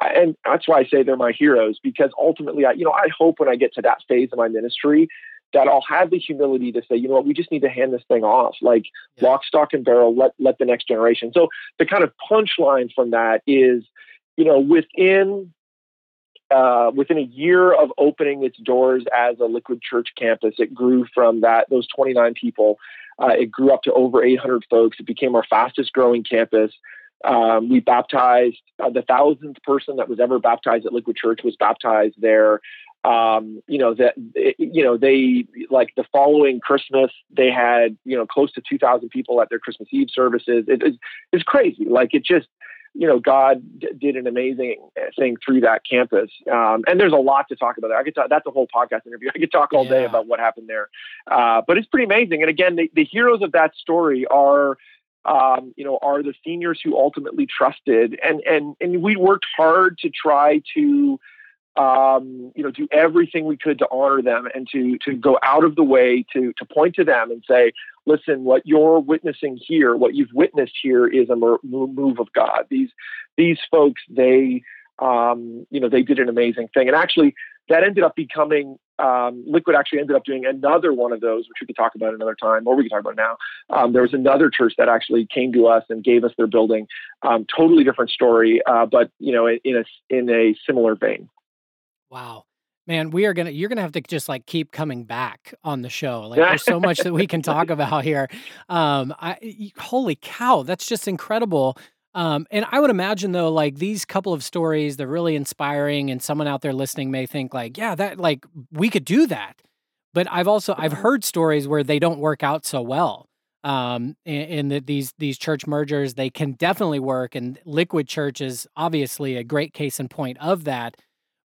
and that's why I say they're my heroes because ultimately, I, you know, I hope when I get to that phase of my ministry that I'll have the humility to say, you know what, we just need to hand this thing off, like yeah. lock, stock, and barrel. Let let the next generation. So the kind of punchline from that is you know, within uh, within a year of opening its doors as a Liquid Church campus, it grew from that those 29 people. Uh, it grew up to over 800 folks. It became our fastest growing campus. Um, we baptized uh, the thousandth person that was ever baptized at Liquid Church was baptized there. Um, you know that you know they like the following Christmas they had you know close to 2,000 people at their Christmas Eve services. It is it's crazy. Like it just you know God d- did an amazing thing through that campus. Um, and there's a lot to talk about there. I could talk, that's a whole podcast interview. I could talk all day about what happened there. Uh, but it's pretty amazing. And again, the, the heroes of that story are um, you know, are the seniors who ultimately trusted, and and and we worked hard to try to, um, you know, do everything we could to honor them and to to go out of the way to to point to them and say, listen, what you're witnessing here, what you've witnessed here, is a move of God. These these folks, they, um, you know, they did an amazing thing, and actually, that ended up becoming um, Liquid actually ended up doing another one of those, which we could talk about another time, or we could talk about now. Um, there was another church that actually came to us and gave us their building. Um, totally different story, uh, but you know, in a in a similar vein. Wow. Man, we are gonna. You're gonna have to just like keep coming back on the show. Like, there's so much that we can talk about here. Um, I, holy cow, that's just incredible. Um, and I would imagine though, like these couple of stories, they're really inspiring, and someone out there listening may think like, yeah, that like we could do that. But I've also I've heard stories where they don't work out so well. Um, and, that these these church mergers they can definitely work, and Liquid Church is obviously a great case in point of that.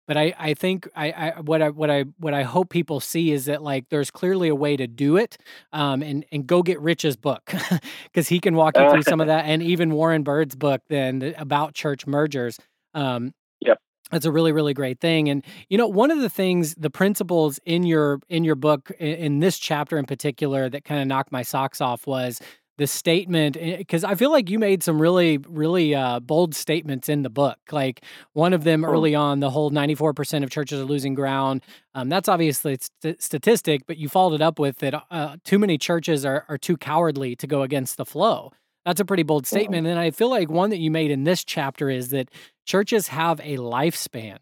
But I, I think I, I what I what I what I hope people see is that like there's clearly a way to do it, um, and and go get Rich's book because he can walk you through some of that, and even Warren Bird's book then about church mergers. Um, yep, that's a really really great thing. And you know, one of the things, the principles in your in your book in, in this chapter in particular that kind of knocked my socks off was the statement because eh, I feel like you made some really really uh, bold statements in the book. Like one of them early on, the whole ninety four percent of churches are losing ground. Um, that's obviously a st- statistic, but you followed it up with that uh, too many churches are are too cowardly to go against the flow. That's a pretty bold statement, and I feel like one that you made in this chapter is that churches have a lifespan.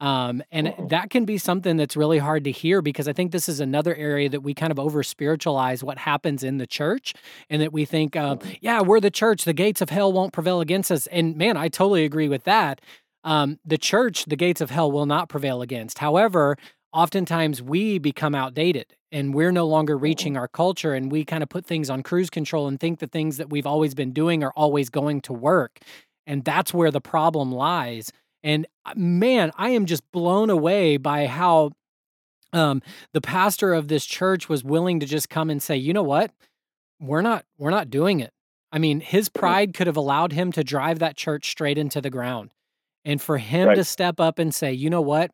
Um, and that can be something that's really hard to hear because I think this is another area that we kind of over spiritualize what happens in the church and that we think, um, yeah, we're the church, the gates of hell won't prevail against us. And man, I totally agree with that. Um, the church, the gates of hell will not prevail against. However, oftentimes we become outdated and we're no longer reaching our culture and we kind of put things on cruise control and think the things that we've always been doing are always going to work. And that's where the problem lies and uh, man, I am just blown away by how um, the pastor of this church was willing to just come and say, you know what, we're not we're not doing it. I mean, his pride could have allowed him to drive that church straight into the ground, and for him right. to step up and say, you know what,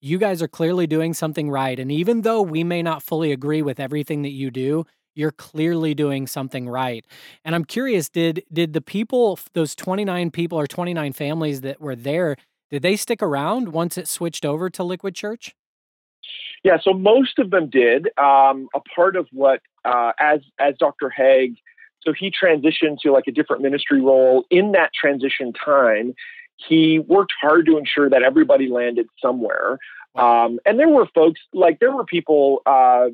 you guys are clearly doing something right, and even though we may not fully agree with everything that you do, you're clearly doing something right. And I'm curious, did did the people, those 29 people or 29 families that were there, did they stick around once it switched over to Liquid Church? Yeah, so most of them did. Um, a part of what, uh, as as Dr. Haig, so he transitioned to like a different ministry role. In that transition time, he worked hard to ensure that everybody landed somewhere. Um, and there were folks like there were people. Uh,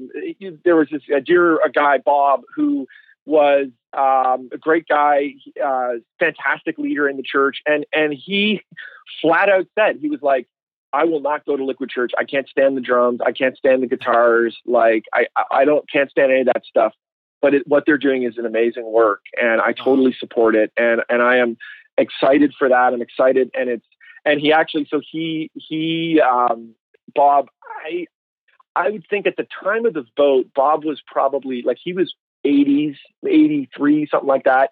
there was this a dear a guy Bob who was um, a great guy, uh, fantastic leader in the church, and and he flat out said he was like, I will not go to Liquid Church. I can't stand the drums. I can't stand the guitars. Like I I don't can't stand any of that stuff. But it, what they're doing is an amazing work, and I totally support it. And and I am excited for that. I'm excited, and it's and he actually so he he um, Bob, I I would think at the time of the vote, Bob was probably like he was 80s, 83, something like that.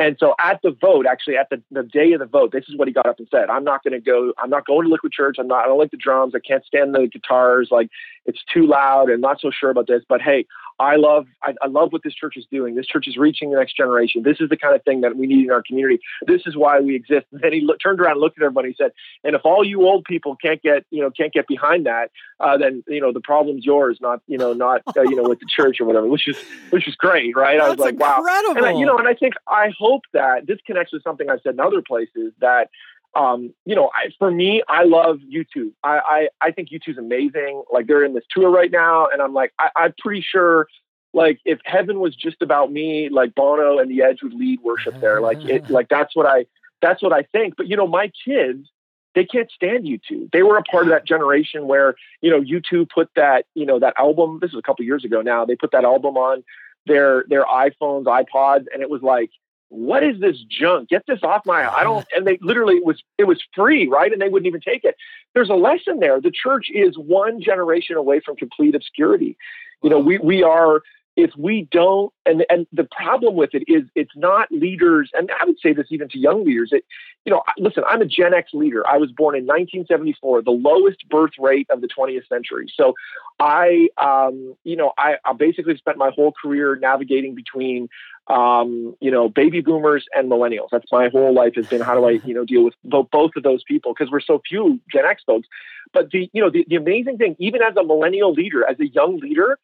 And so at the vote, actually at the, the day of the vote, this is what he got up and said. I'm not going to go, I'm not going to Liquid Church. I'm not, I don't like the drums. I can't stand the guitars. Like it's too loud and not so sure about this. But hey, I love I, I, love what this church is doing. This church is reaching the next generation. This is the kind of thing that we need in our community. This is why we exist. And then he look, turned around and looked at everybody and said, "And if all you old people can't get you know can't get behind that, uh, then you know the problem's yours, not you know not uh, you know with the church or whatever." Which is which is great, right? That's I was like, incredible. wow, and I, you know, and I think I hope that this connects with something I've said in other places that um, you know, I, for me, I love U2. I, I, I think U2's amazing. Like they're in this tour right now, and I'm like, I, I'm pretty sure, like if heaven was just about me, like Bono and the Edge would lead worship there. Like it, like that's what I, that's what I think. But you know, my kids, they can't stand U2. They were a part of that generation where you know U2 put that, you know, that album. This was a couple years ago now. They put that album on their their iPhones, iPods, and it was like what is this junk? Get this off my I don't and they literally it was it was free, right? And they wouldn't even take it. There's a lesson there. The church is one generation away from complete obscurity. You know, we we are if we don't and and the problem with it is it's not leaders and i would say this even to young leaders it you know listen i'm a gen x leader. I was born in 1974 the lowest birth rate of the 20th century. So i um, you know I, I basically spent my whole career navigating between um, you know baby boomers and millennials. That's my whole life has been how do i you know deal with both, both of those people because we're so few gen x folks. But the you know the, the amazing thing even as a millennial leader as a young leader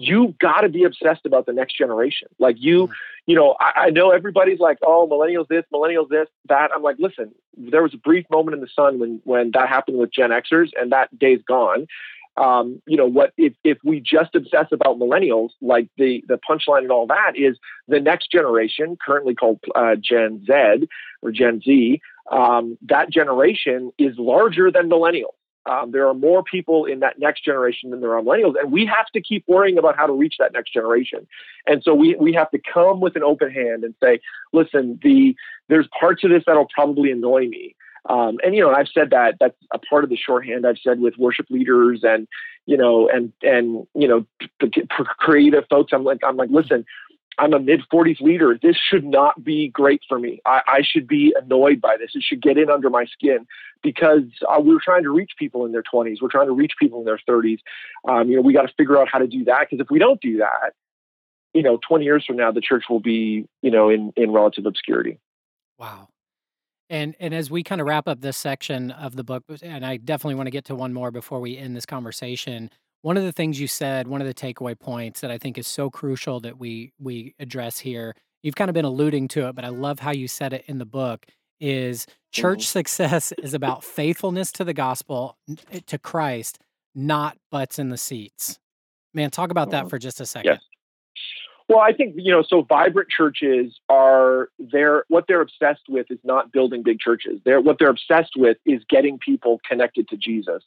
you got to be obsessed about the next generation. Like you, mm-hmm. you know, I, I, know everybody's like, oh, millennials this, millennials this, that. I'm like, listen, there was a brief moment in the sun when when that happened with Gen Xers, and that day's gone. Um, you know what? If if we just obsess about millennials, like the the punchline and all that is the next generation, currently called uh, Gen Z or Gen Z. Um, that generation is larger than millennials. Um, there are more people in that next generation than there are millennials, and we have to keep worrying about how to reach that next generation. And so we we have to come with an open hand and say, listen, the there's parts of this that'll probably annoy me. Um, and you know, I've said that that's a part of the shorthand I've said with worship leaders and you know and and you know creative folks. I'm like I'm like, listen, I'm a mid 40s leader. This should not be great for me. I, I, should be annoyed by this. It should get in under my skin because uh, we're trying to reach people in their 20s. We're trying to reach people in their 30s. Um, you know, we got to figure out how to do that because if we don't do that, you know, 20 years from now, the church will be, you know, in, in relative obscurity. Wow. And and as we kind of wrap up this section of the book, and I definitely want to get to one more before we end this conversation one of the things you said, one of the takeaway points that I think is so crucial that we we address here, you've kind of been alluding to it, but I love how you said it in the book is church mm-hmm. success is about faithfulness to the gospel, eh, to Christ, not butts in the seats. Man, talk about that mm-hmm. for just a second. Yes. Well, I think you know, so vibrant churches are they're what they're obsessed with is not building big churches. They're what they're obsessed with is getting people connected to Jesus.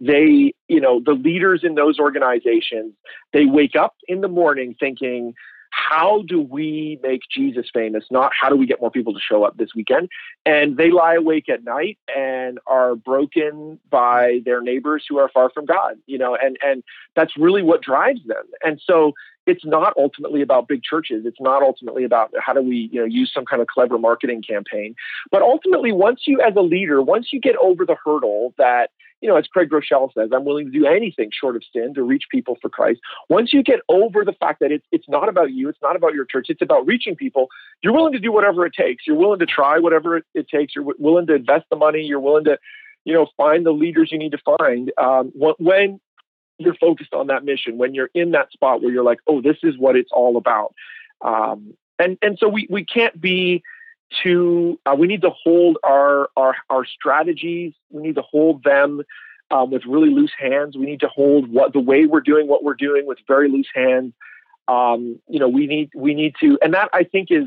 They, you know, the leaders in those organizations, they wake up in the morning thinking, how do we make Jesus famous? Not how do we get more people to show up this weekend? And they lie awake at night and are broken by their neighbors who are far from God, you know, and, and that's really what drives them. And so it's not ultimately about big churches. It's not ultimately about how do we, you know, use some kind of clever marketing campaign. But ultimately, once you, as a leader, once you get over the hurdle that, you know, as Craig Groeschel says, I'm willing to do anything short of sin to reach people for Christ. Once you get over the fact that it's it's not about you, it's not about your church, it's about reaching people. You're willing to do whatever it takes. You're willing to try whatever it, it takes. You're w- willing to invest the money. You're willing to, you know, find the leaders you need to find. Um, when you're focused on that mission, when you're in that spot where you're like, oh, this is what it's all about. Um, and and so we we can't be too. Uh, we need to hold our our our strategies. We need to hold them um, with really loose hands. We need to hold what the way we're doing what we're doing with very loose hands. Um, you know, we need we need to, and that I think is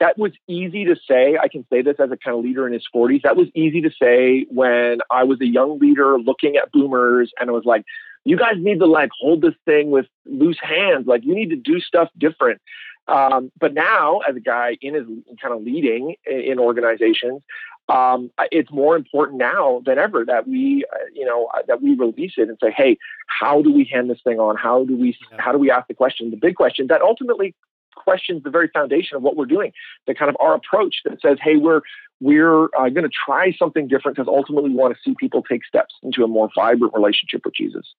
that was easy to say. I can say this as a kind of leader in his 40s. That was easy to say when I was a young leader looking at boomers and I was like, you guys need to like hold this thing with loose hands. Like you need to do stuff different. Um, but now, as a guy in his kind of leading in organizations, um, it's more important now than ever that we, uh, you know, uh, that we release it and say, "Hey, how do we hand this thing on? How do we, yeah. how do we ask the question, the big question that ultimately questions the very foundation of what we're doing, the kind of our approach that says, hey, we're we're uh, going to try something different because ultimately we want to see people take steps into a more vibrant relationship with Jesus.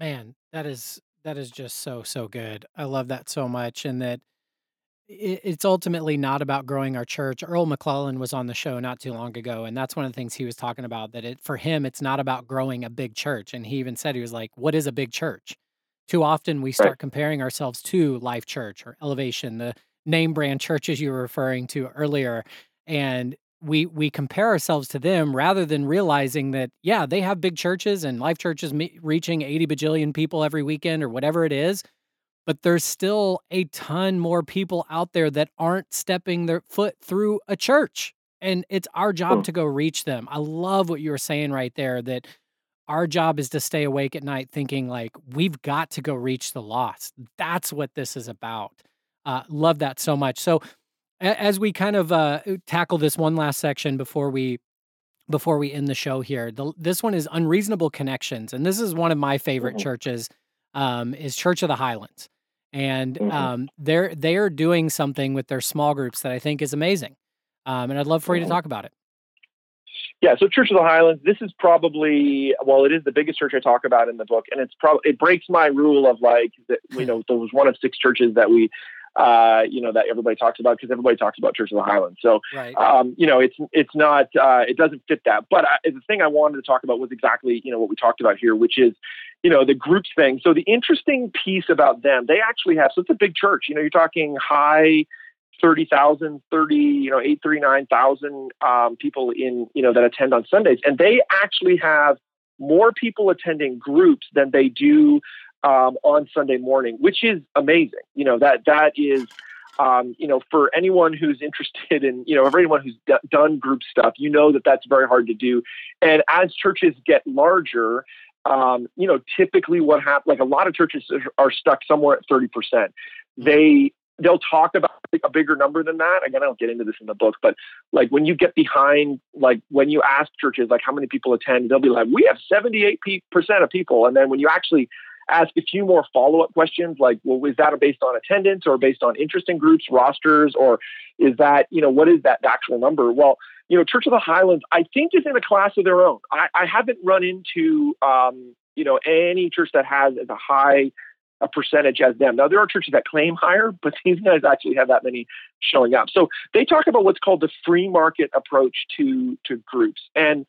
Man, that is that is just so so good. I love that so much, and that it's ultimately not about growing our church. Earl McClellan was on the show not too long ago, and that's one of the things he was talking about. That it for him, it's not about growing a big church, and he even said he was like, "What is a big church?" Too often we start right. comparing ourselves to Life Church or Elevation, the name brand churches you were referring to earlier, and we we compare ourselves to them rather than realizing that yeah they have big churches and life churches me- reaching 80 bajillion people every weekend or whatever it is but there's still a ton more people out there that aren't stepping their foot through a church and it's our job to go reach them. I love what you were saying right there that our job is to stay awake at night thinking like we've got to go reach the lost. That's what this is about. Uh, love that so much. So as we kind of uh, tackle this one last section before we before we end the show here the, this one is unreasonable connections and this is one of my favorite mm-hmm. churches um, is church of the highlands and mm-hmm. um, they're they are doing something with their small groups that i think is amazing um, and i'd love for you to mm-hmm. talk about it yeah, so Church of the Highlands. This is probably well, it is the biggest church I talk about in the book, and it's probably it breaks my rule of like that, you know those one of six churches that we uh, you know, that everybody talks about because everybody talks about Church of the Highlands. So, right. um, you know, it's it's not uh, it doesn't fit that. But I, the thing I wanted to talk about was exactly you know what we talked about here, which is you know the groups thing. So the interesting piece about them, they actually have so it's a big church. You know, you're talking high. 30,000, 30, you know, 839,000 um, people in, you know, that attend on Sundays. And they actually have more people attending groups than they do um, on Sunday morning, which is amazing. You know that that is. Um, you know, for anyone who's interested in, you know, everyone who's d- done group stuff, you know that that's very hard to do. And as churches get larger, um, you know, typically what happens, like a lot of churches are stuck somewhere at 30%. They, they'll talk about a bigger number than that. Again, I don't get into this in the book, but like when you get behind, like when you ask churches, like how many people attend, they'll be like, we have 78% of people. And then when you actually ask a few more follow up questions like, well, is that based on attendance or based on interest in groups, rosters, or is that, you know, what is that actual number? Well, you know, Church of the Highlands, I think, is in a class of their own. I, I haven't run into, um, you know, any church that has as a high a percentage as them. Now there are churches that claim higher, but these guys actually have that many showing up. So they talk about what's called the free market approach to to groups. And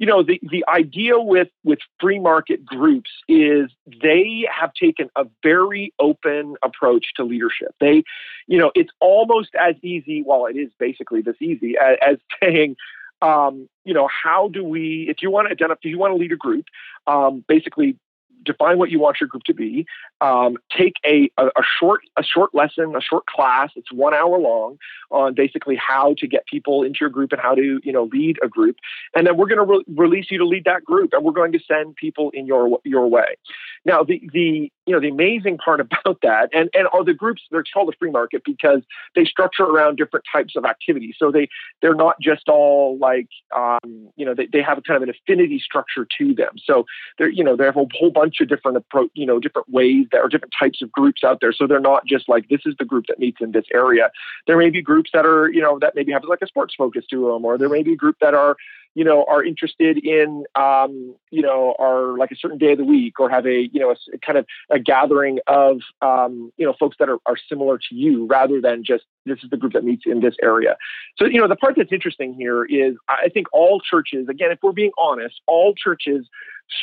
you know the, the idea with with free market groups is they have taken a very open approach to leadership. They you know it's almost as easy well it is basically this easy as, as saying um, you know how do we if you want to identify if you want to lead a group um, basically define what you want your group to be. Um, take a, a, a, short a short lesson, a short class. It's one hour long on basically how to get people into your group and how to you know lead a group. And then we're going to re- release you to lead that group, and we're going to send people in your your way. Now the the you know the amazing part about that, and and all the groups they're called a free market because they structure around different types of activities. So they they're not just all like um, you know they, they have a kind of an affinity structure to them. So they're you know they have a whole bunch of different approach you know different ways that are different types of groups out there. So they're not just like this is the group that meets in this area. There may be groups that are you know that maybe have like a sports focus to them, or there may be a group that are you know, are interested in, um, you know, are like a certain day of the week or have a, you know, a, a kind of a gathering of, um, you know, folks that are, are similar to you rather than just this is the group that meets in this area. So, you know, the part that's interesting here is I think all churches, again, if we're being honest, all churches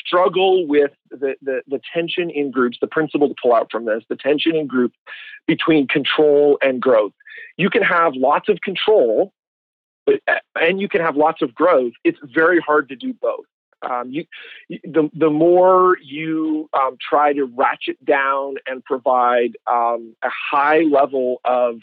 struggle with the, the, the tension in groups, the principle to pull out from this, the tension in group between control and growth. You can have lots of control and you can have lots of growth. It's very hard to do both. Um, you, the the more you um, try to ratchet down and provide um, a high level of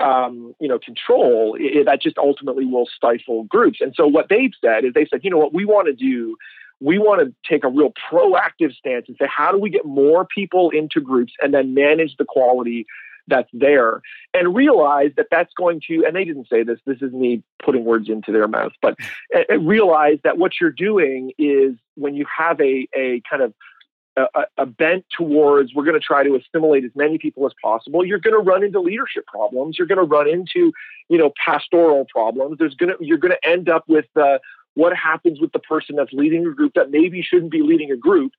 um, you know control, it, that just ultimately will stifle groups. And so what they've said is they said, you know what we want to do. We want to take a real proactive stance and say, how do we get more people into groups and then manage the quality that's there and realize that that's going to, and they didn't say this, this is me putting words into their mouth, but realize that what you're doing is when you have a, a kind of a, a, bent towards we're going to try to assimilate as many people as possible you're going to run into leadership problems you're going to run into you know pastoral problems there's going to you're going to end up with uh, what happens with the person that's leading a group that maybe shouldn't be leading a group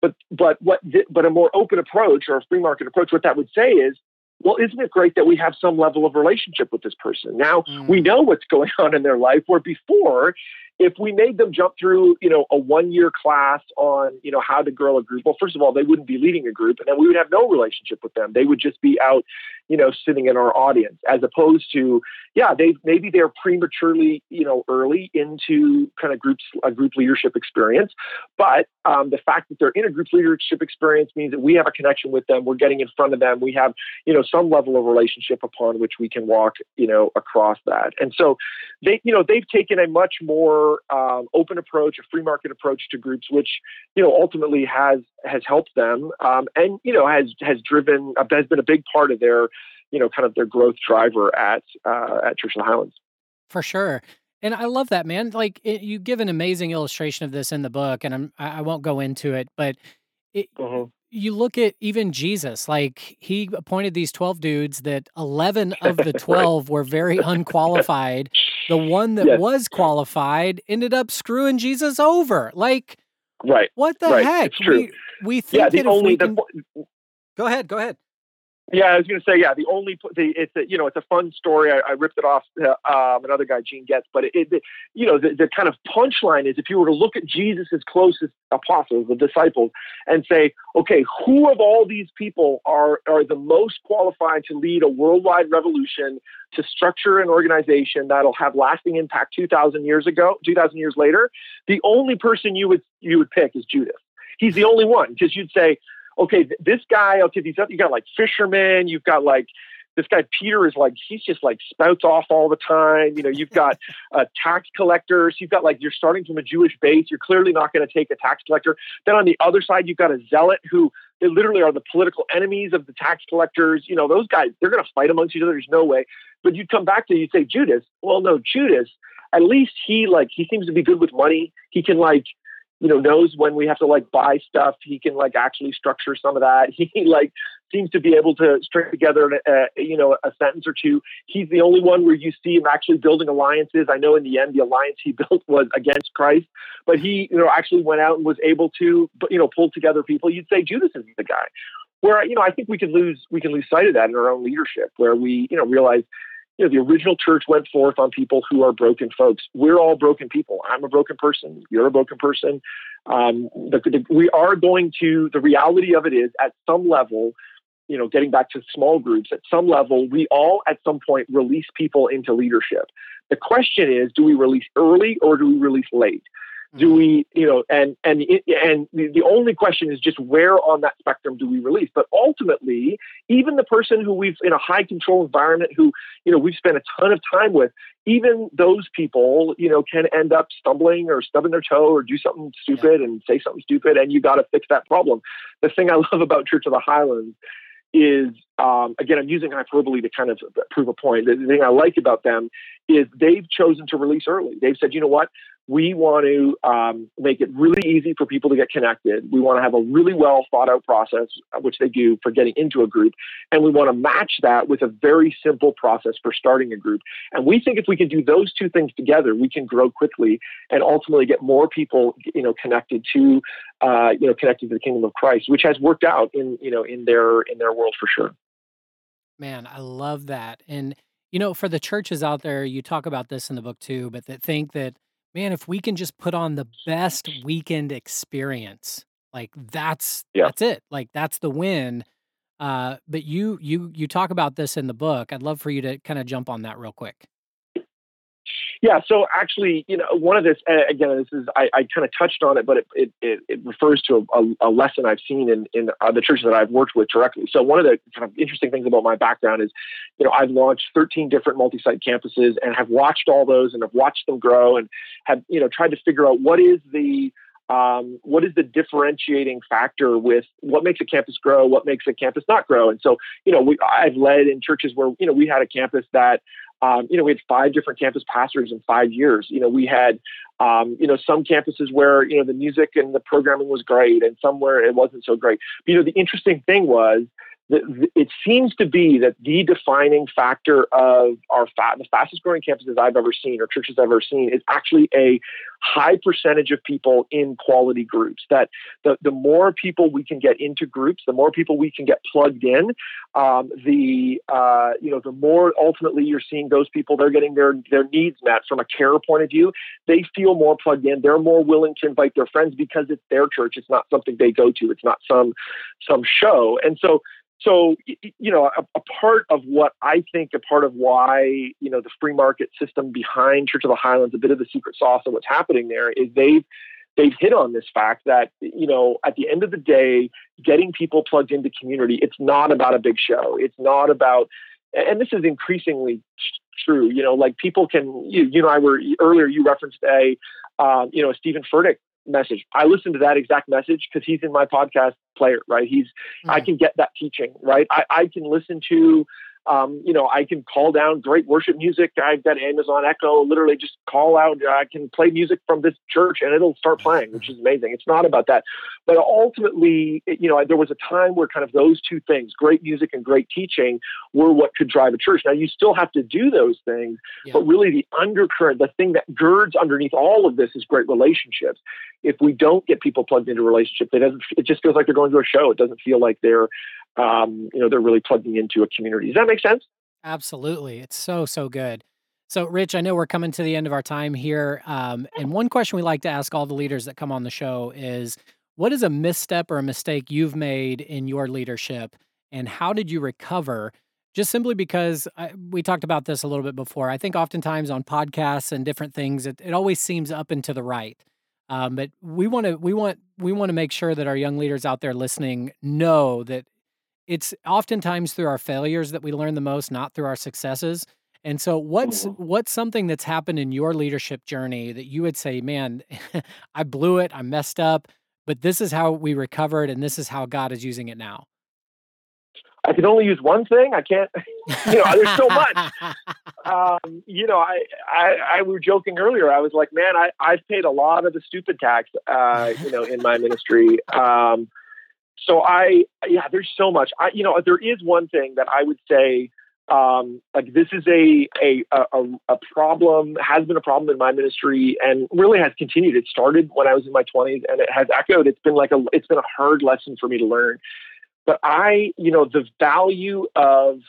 but but what but a more open approach or a free market approach what that would say is well, isn't it great that we have some level of relationship with this person? Now mm. we know what's going on in their life, where before if we made them jump through, you know, a one year class on, you know, how to grow a group, well, first of all, they wouldn't be leading a group and then we would have no relationship with them. They would just be out, you know, sitting in our audience as opposed to, yeah, they maybe they're prematurely, you know, early into kind of groups, a group leadership experience. But um, the fact that they're in a group leadership experience means that we have a connection with them. We're getting in front of them. We have, you know, some level of relationship upon which we can walk, you know, across that. And so they, you know, they've taken a much more um, open approach, a free market approach to groups, which, you know, ultimately has has helped them, um, and you know, has has driven has been a big part of their, you know, kind of their growth driver at uh, at Church of the Highlands. For sure. And I love that, man. Like it, you give an amazing illustration of this in the book, and I'm I won't go into it, but it, mm-hmm you look at even Jesus, like he appointed these 12 dudes that 11 of the 12 right. were very unqualified. The one that yes. was qualified ended up screwing Jesus over. Like, right. What the right. heck? We, we think yeah, the that only, can... the, Go ahead. Go ahead. Yeah, I was going to say, yeah, the only the it's a, you know it's a fun story. I, I ripped it off uh, um, another guy, Gene Getz, but it, it you know the, the kind of punchline is if you were to look at Jesus' closest apostles, the disciples, and say, okay, who of all these people are are the most qualified to lead a worldwide revolution to structure an organization that'll have lasting impact two thousand years ago, two thousand years later? The only person you would you would pick is Judas. He's the only one because you'd say, okay, this guy, okay, these you got like fishermen, you've got like this guy Peter is like he's just like spouts off all the time. You know, you've got uh, tax collectors. You've got like you're starting from a Jewish base. You're clearly not going to take a tax collector. Then on the other side, you've got a zealot who they literally are the political enemies of the tax collectors. You know, those guys they're going to fight amongst each other. There's no way. But you'd come back to you say Judas. Well, no, Judas. At least he like he seems to be good with money. He can like you know knows when we have to like buy stuff. He can like actually structure some of that. He like seems to be able to string together a, uh, you know a sentence or two. He's the only one where you see him actually building alliances. I know in the end the alliance he built was against christ but he you know actually went out and was able to you know pull together people. You'd say judas is the guy. Where you know i think we can lose we can lose sight of that in our own leadership where we you know realize you know, the original church went forth on people who are broken folks. We're all broken people. I'm a broken person. You're a broken person. Um, the, the, we are going to, the reality of it is at some level, you know, getting back to small groups, at some level, we all at some point release people into leadership. The question is, do we release early or do we release late? Do we you know and and and the only question is just where on that spectrum do we release? But ultimately even the person who we've in a high control environment who you know we've spent a ton of time with even those people you know can end up stumbling or stubbing their toe or do something stupid yeah. and say something stupid and you got to fix that problem. The thing i love about church of the highlands is um, again i'm using hyperbole to kind of prove a point. The thing i like about them is they've chosen to release early. They've said you know what we want to um, make it really easy for people to get connected. We want to have a really well thought out process, uh, which they do for getting into a group. And we want to match that with a very simple process for starting a group. And we think if we can do those two things together, we can grow quickly and ultimately get more people, you know, connected to, uh, you know, connected to the kingdom of Christ, which has worked out in, you know, in their, in their world for sure. Man, I love that. And, you know, for the churches out there, you talk about this in the book too, but that think that man, if we can just put on the best weekend experience, like that's yeah. that's it. Like that's the win. Uh, but you you you talk about this in the book. I'd love for you to kind of jump on that real quick. Yeah. So actually, you know, one of this again, this is I, I kind of touched on it, but it it, it, refers to a, a, lesson I've seen in in the churches that I've worked with directly. So one of the kind of interesting things about my background is, you know, I've launched 13 different multi-site campuses and have watched all those and have watched them grow and have you know tried to figure out what is the um, what is the differentiating factor with what makes a campus grow, what makes a campus not grow. And so, you know, we, I've led in churches where, you know, we had a campus that um, you know, we had five different campus pastors in five years. You know, we had, um, you know, some campuses where, you know, the music and the programming was great and somewhere it wasn't so great. But, you know, the interesting thing was it seems to be that the defining factor of our fa- the fastest growing campuses I've ever seen or churches I've ever seen is actually a high percentage of people in quality groups. That the, the more people we can get into groups, the more people we can get plugged in, um, the uh, you know the more ultimately you're seeing those people they're getting their their needs met from a care point of view. They feel more plugged in. They're more willing to invite their friends because it's their church. It's not something they go to. It's not some some show. And so so you know a, a, part of what i think a part of why you know the free market system behind church of the highlands a bit of the secret sauce of what's happening there is they've they've hit on this fact that you know at the end of the day getting people plugged into community it's not about a big show. It's not about and this is increasingly true you know like people can you, you know i were earlier you referenced a um, you know a Steven Furtick message. I listen to that exact message because he's in my podcast player, right? He's mm-hmm. I can get that teaching, right? I, I can listen to um, you know, I can call down great worship music. I've got Amazon Echo, literally just call out, I can play music from this church and it'll start playing, which is amazing. It's not about that. But ultimately, you know, there was a time where kind of those two things, great music and great teaching, were what could drive a church. Now, you still have to do those things, yeah. but really the undercurrent, the thing that girds underneath all of this is great relationships. If we don't get people plugged into relationships, it doesn't, it just feels like they're going to a show. It doesn't feel like they're, um, you know, they're really plugging into a community. Does that make sense? Absolutely. It's so, so good. So, Rich, I know we're coming to the end of our time here. Um, and one question we like to ask all the leaders that come on the show is what is a misstep or a mistake you've made in your leadership? And how did you recover? Just simply because I, we talked about this a little bit before. I think oftentimes on podcasts and different things, it, it always seems up and to the right. Um, but we want to we want we want to make sure that our young leaders out there listening know that it's oftentimes through our failures that we learn the most, not through our successes. And so what's mm-hmm. what's something that's happened in your leadership journey that you would say, man, I blew it, I messed up, but this is how we recovered and this is how God is using it now? I can only use one thing. I can't, you know, there's so much. Um, you know, I, I, I were joking earlier. I was like, man, I, I've paid a lot of the stupid tax, uh, you know, in my ministry. Um, so I, yeah, there's so much. I, you know, there is one thing that I would say, um, like this is a, a, a, a problem, has been a problem in my ministry and really has continued. It started when I was in my 20s and it has echoed. It's been like a, it's been a hard lesson for me to learn. But I, you know, the value of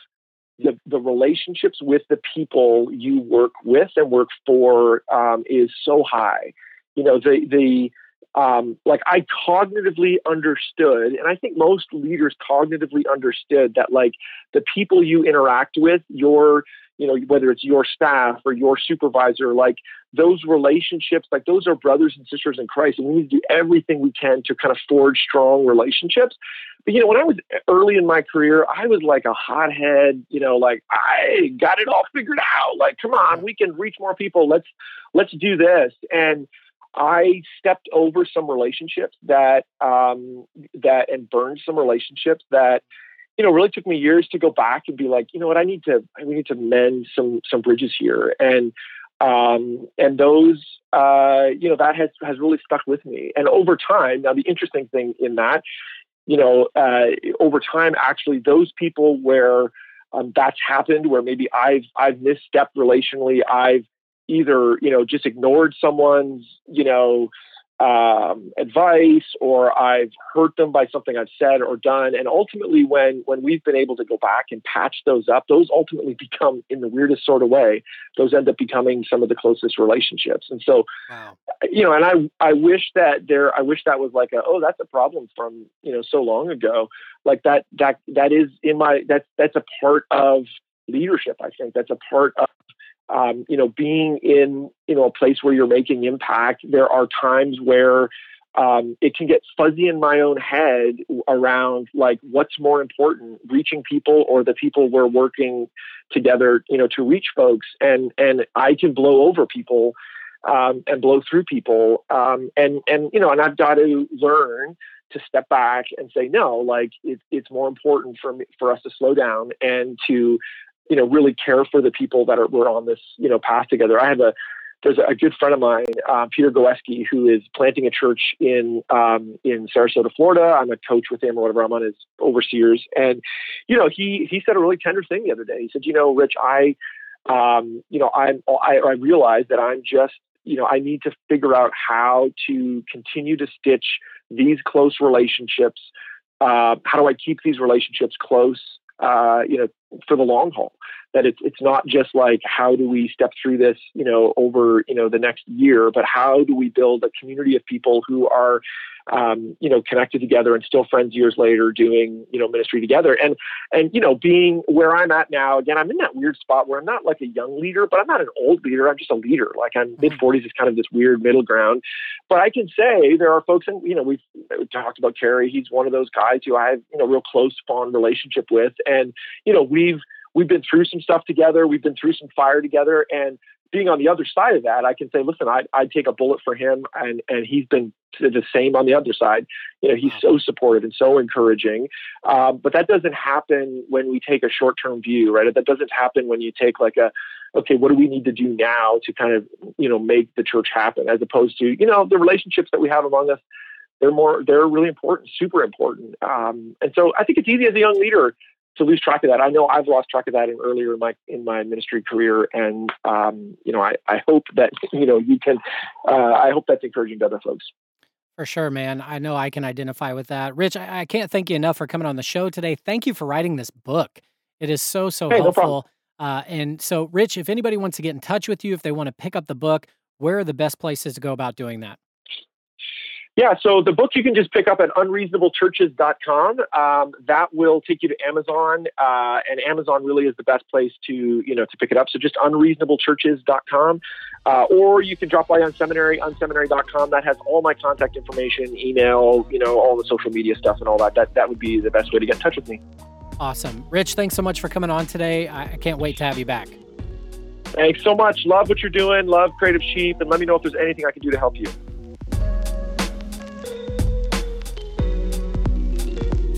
the, the relationships with the people you work with and work for um, is so high. You know, the, the, um, like I cognitively understood, and I think most leaders cognitively understood that like the people you interact with, your you know whether it's your staff or your supervisor, like those relationships, like those are brothers and sisters in Christ, and we need to do everything we can to kind of forge strong relationships. But you know, when I was early in my career, I was like a hothead. You know, like I got it all figured out. Like, come on, we can reach more people. Let's let's do this and I stepped over some relationships that um, that and burned some relationships that you know really took me years to go back and be like, you know what, I need to we need to mend some some bridges here, and um, and those uh, you know that has has really stuck with me. And over time, now the interesting thing in that, you know, uh, over time, actually, those people where um, that's happened, where maybe I've I've misstepped relationally, I've either you know just ignored someone's you know um, advice or I've hurt them by something I've said or done. And ultimately, when when we've been able to go back and patch those up, those ultimately become, in the weirdest sort of way, those end up becoming some of the closest relationships. And so, wow. you know, and I I wish that there, I wish that was like a oh that's a problem from you know so long ago. Like that that that is in my that's that's a part of leadership. I think that's a part of um, you know, being in you know a place where you're making impact, there are times where um, it can get fuzzy in my own head around like what's more important, reaching people or the people we're working together, you know, to reach folks, and and I can blow over people um, and blow through people, um, and and you know, and I've got to learn to step back and say no like it, it's more important for me for us to slow down and to you know really care for the people that are we're on this you know path together. I have a there's a, good friend of mine, uh, Peter Goeski, who is planting a church in um, in Sarasota, Florida. I'm a coach with him or whatever. I'm on his overseers, and you know, he he said a really tender thing the other day. He said, you know, Rich, I, um, you know, I'm I, I realize that I'm just you know, I need to figure out how to continue to stitch these close relationships. Uh, how do I keep these relationships close? Uh, you know, for the long haul. That it's it's not just like how do we step through this, you know, over you know the next year, but how do we build a community of people who are um, you know, connected together and still friends years later doing, you know, ministry together. And, and, you know, being where I'm at now, again, I'm in that weird spot where I'm not like a young leader, but I'm not an old leader. I'm just a leader. Like I'm mm-hmm. mid 40s is kind of this weird middle ground. But I can say there are folks, and, you know, we've, talked about Carey. He's one of those guys who I have, you know, real close, fond relationship with. And, you know, we've, we've been through some stuff together. We've been through some fire together. And being on the other side of that, I can say, listen, I'd, I'd take a bullet for him, and and he's been the same on the other side. You know, he's so supportive and so encouraging. Um, but that doesn't happen when we take a short term view, right? That doesn't happen when you take like a, okay, what do we need to do now to kind of you know make the church happen, as opposed to you know the relationships that we have among us. They're more, they're really important, super important. Um, and so I think it's easy as a young leader to lose track of that. I know I've lost track of that in earlier in my in my ministry career, and um, you know I, I hope that you know you can. Uh, I hope that's encouraging to other folks. For sure, man. I know I can identify with that. Rich, I, I, can't thank you enough for coming on the show today. Thank you for writing this book. It is so so hey, helpful. No uh, and so, Rich, if anybody wants to get in touch with you, if they want to pick up the book, where are the best places to go about doing that? Yeah, so the book you can just pick up at unreasonablechurches.com. Um, that will take you to Amazon, uh, and Amazon really is the best place to you know to pick it up. So just unreasonablechurches.com, uh, or you can drop by on unseminary, unseminary.com. That has all my contact information, email, you know, all the social media stuff and all that. That that would be the best way to get in touch with me. Awesome, Rich. Thanks so much for coming on today. I, I can't wait to have you back. Thanks so much. Love what you're doing. Love Creative Sheep, and let me know if there's anything I can do to help you.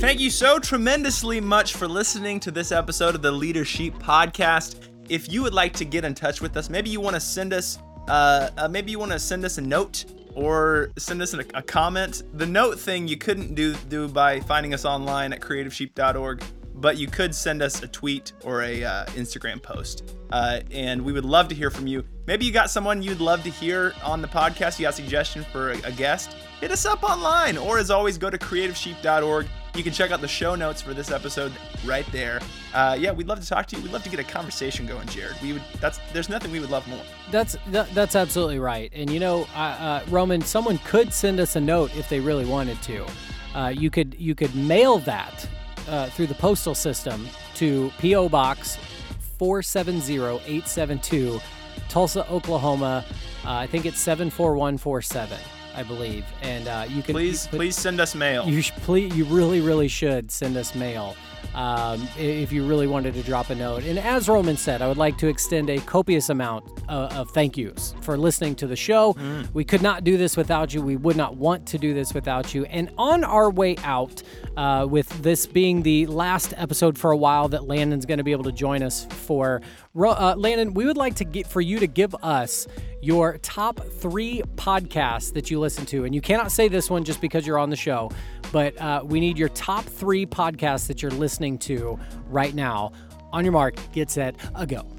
Thank you so tremendously much for listening to this episode of the Leadership Podcast. If you would like to get in touch with us, maybe you want to send us, uh, uh, maybe you want to send us a note or send us a, a, comment. The note thing you couldn't do do by finding us online at creativesheep.org, but you could send us a tweet or a uh, Instagram post, uh, and we would love to hear from you. Maybe you got someone you'd love to hear on the podcast. You got a suggestion for a, a guest? Hit us up online, or as always, go to creativesheep.org you can check out the show notes for this episode right there. Uh, yeah, we'd love to talk to you. We'd love to get a conversation going, Jared. We would. That's there's nothing we would love more. That's that, that's absolutely right. And you know, uh, uh, Roman, someone could send us a note if they really wanted to. Uh, you could you could mail that uh, through the postal system to PO Box 470872, Tulsa, Oklahoma. Uh, I think it's 74147. I believe, and uh, you can please you, please send us mail. You sh- please, you really really should send us mail. Um, if you really wanted to drop a note. And as Roman said, I would like to extend a copious amount uh, of thank yous for listening to the show. Mm. We could not do this without you. We would not want to do this without you. And on our way out, uh, with this being the last episode for a while that Landon's going to be able to join us for, uh, Landon, we would like to get for you to give us your top three podcasts that you listen to. And you cannot say this one just because you're on the show, but uh, we need your top three podcasts that you're listening to right now. On your mark, get set, a go.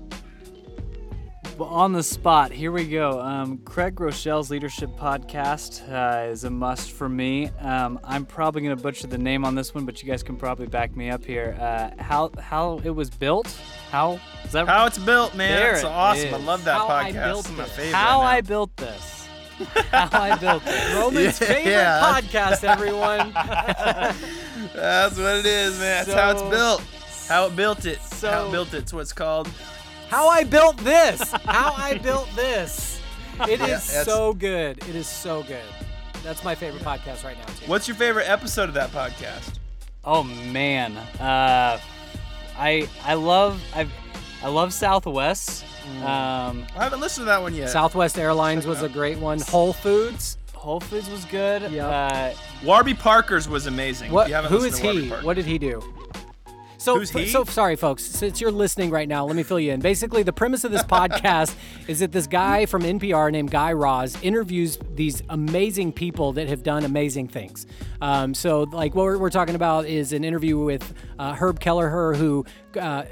On the spot, here we go. Um, Craig Groeschel's Leadership Podcast uh, is a must for me. Um, I'm probably going to butcher the name on this one, but you guys can probably back me up here. Uh, how how it was built? How is that? How it's built, man. There That's awesome. Is. I love that how podcast. my favorite. How I built this. how I built it. Roman's yeah, favorite yeah. podcast, everyone. That's what it is, man. That's so, how it's built. How it built it. So, how it built it. It's what it's called. How I built this. How I built this. It is yeah, so good. It is so good. That's my favorite podcast right now, too. What's your favorite episode of that podcast? Oh man, uh, I I love I I love Southwest. Mm. Um, I haven't listened to that one yet. Southwest Airlines was a great one. Whole Foods. Whole Foods was good. Yeah. Uh, Warby Parker's was amazing. What? Who is he? What did he do? So, Who's he? so sorry, folks. Since you're listening right now, let me fill you in. Basically, the premise of this podcast is that this guy from NPR named Guy Raz interviews these amazing people that have done amazing things. Um, so, like what we're, we're talking about is an interview with uh, Herb Kelleher, who uh,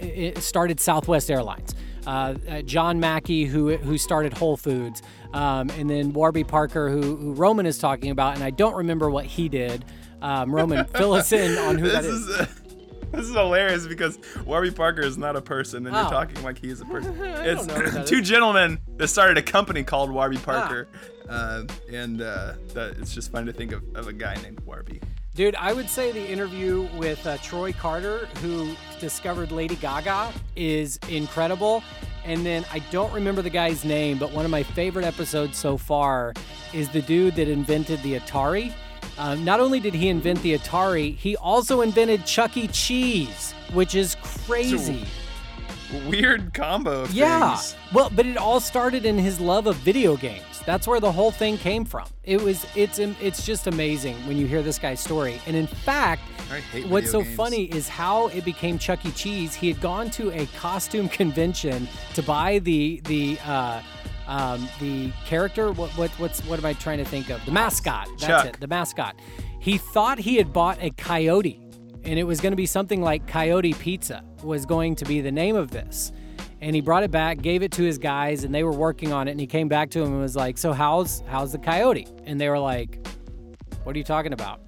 started Southwest Airlines. Uh, uh, John Mackey, who who started Whole Foods, um, and then Warby Parker, who, who Roman is talking about, and I don't remember what he did. Um, Roman, fill us in on who that this is. is. this is hilarious because Warby Parker is not a person, and Oh. you're talking like he is a person. it's know who that two is. gentlemen that started a company called Warby Ah. Parker, uh, and uh, that, it's just fun to think of, of a guy named Warby. Dude, I would say the interview with uh, Troy Carter, who discovered Lady Gaga, is incredible. And then I don't remember the guy's name, but one of my favorite episodes so far is the dude that invented the Atari. Um, not only did he invent the Atari, he also invented Chuck E. Cheese, which is crazy. Weird combo of Yeah. things. Well, but it all started in his love of video games. That's where the whole thing came from. It was it's it's just amazing when you hear this guy's story. And in fact, what's so games. funny is how it became Chuck E. Cheese. He had gone to a costume convention to buy the the uh, um, the character. What what what's what am I trying to think of? The mascot. That's Chuck. it. The mascot. He thought he had bought a coyote, and it was going to be something like Coyote Pizza was going to be the name of this. And he brought it back, gave it to his guys, and they were working on it. And he came back to him and was like, "So how's how's the coyote?" And they were like, "What are you talking about?"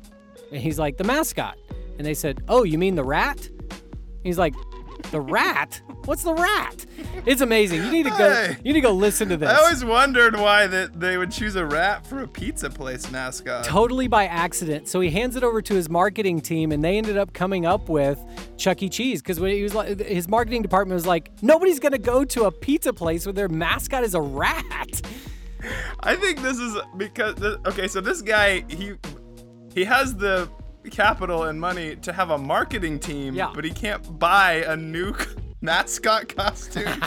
And he's like, "The mascot." And they said, "Oh, you mean the rat?" He's like, "The rat? What's the rat?" It's amazing. You need to go. Hey. You need to go listen to this. I always wondered why that they would choose a rat for a pizza place mascot. totally by accident. So he hands it over to his marketing team, and they ended up coming up with Chuck E. Cheese because when he was like, his marketing department was like, nobody's gonna go to a pizza place where their mascot is a rat. I think this is because okay, so this guy he he has the capital and money to have a marketing team, Yeah. but he can't buy a new mascot costume.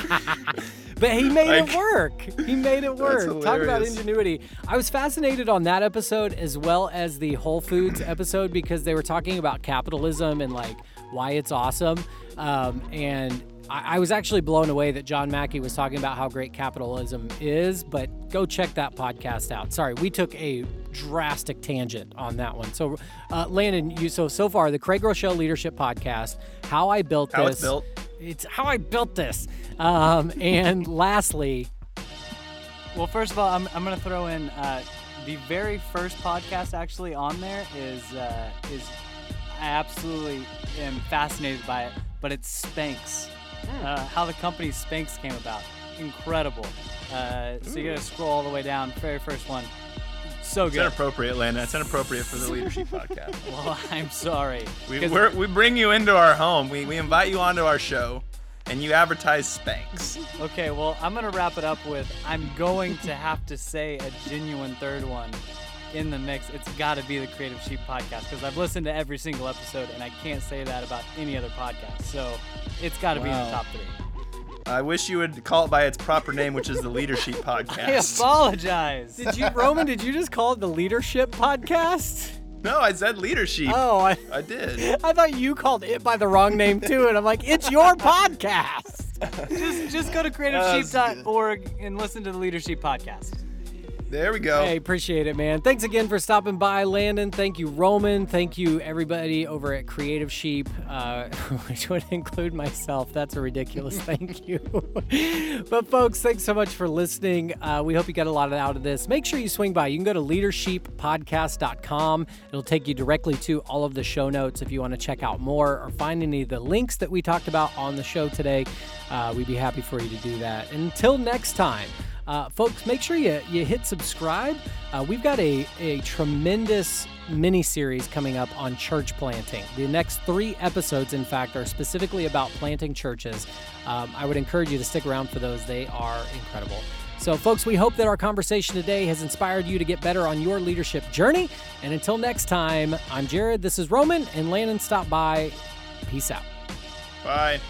But he made Like- it work. He made it work. Talk about ingenuity. I was fascinated on that episode as well as the Whole Foods episode because they were talking about capitalism and like why it's awesome. Um, and I, I was actually blown away that John Mackey was talking about how great capitalism is. But go check that podcast out. Sorry, we took a drastic tangent on that one. So, uh, Landon, you so so far the Craig Groeschel Leadership Podcast, how I built How this. it's built. It's how I built this. Um, and lastly, Well, first of all, I'm, I'm gonna throw in uh, the very first podcast actually on there is uh, is I absolutely am fascinated by it, but it's Spanx. Uh, how the company Spanx came about, incredible. Uh, so you gotta scroll all the way down. Very first one, so It's good. inappropriate, Landon. It's inappropriate for the leadership podcast. Well, I'm sorry. We we bring you into our home. We, we invite you onto our show, and you advertise Spanx. Okay, well, I'm gonna wrap it up with I'm going to have to say a genuine third one in the mix. It's got to be the Creative Sheep podcast because I've listened to every single episode and I can't say that about any other podcast. So it's got to be in the top three. I wish you would call it by its proper name, which is the Leadership Podcast. I apologize. did you, Roman? Did you just call it the Leadership Podcast? no, I said Leadership. Oh, I, I did. I thought you called it by the wrong name too, and I'm like, it's your podcast. just just go to creativesheep.org uh, and listen to the Leadership podcast. There we go. Hey, appreciate it, man. Thanks again for stopping by, Landon. Thank you, Roman. Thank you, everybody over at Creative Sheep, uh, which would include myself. That's a ridiculous thank you. but, folks, thanks so much for listening. Uh, we hope you got a lot out of this. Make sure you swing by. You can go to leadersheeppodcast.com. It'll take you directly to all of the show notes if you want to check out more or find any of the links that we talked about on the show today. Uh, we'd be happy for you to do that. Until next time. Uh, folks, make sure you, you hit subscribe. Uh, we've got a, a tremendous mini series coming up on church planting. The next three episodes, in fact, are specifically about planting churches. Um, I would encourage you to stick around for those, they are incredible. So, folks, we hope that our conversation today has inspired you to get better on your leadership journey. And until next time, I'm Jared, this is Roman, and Landon Stop by. Peace out. Bye.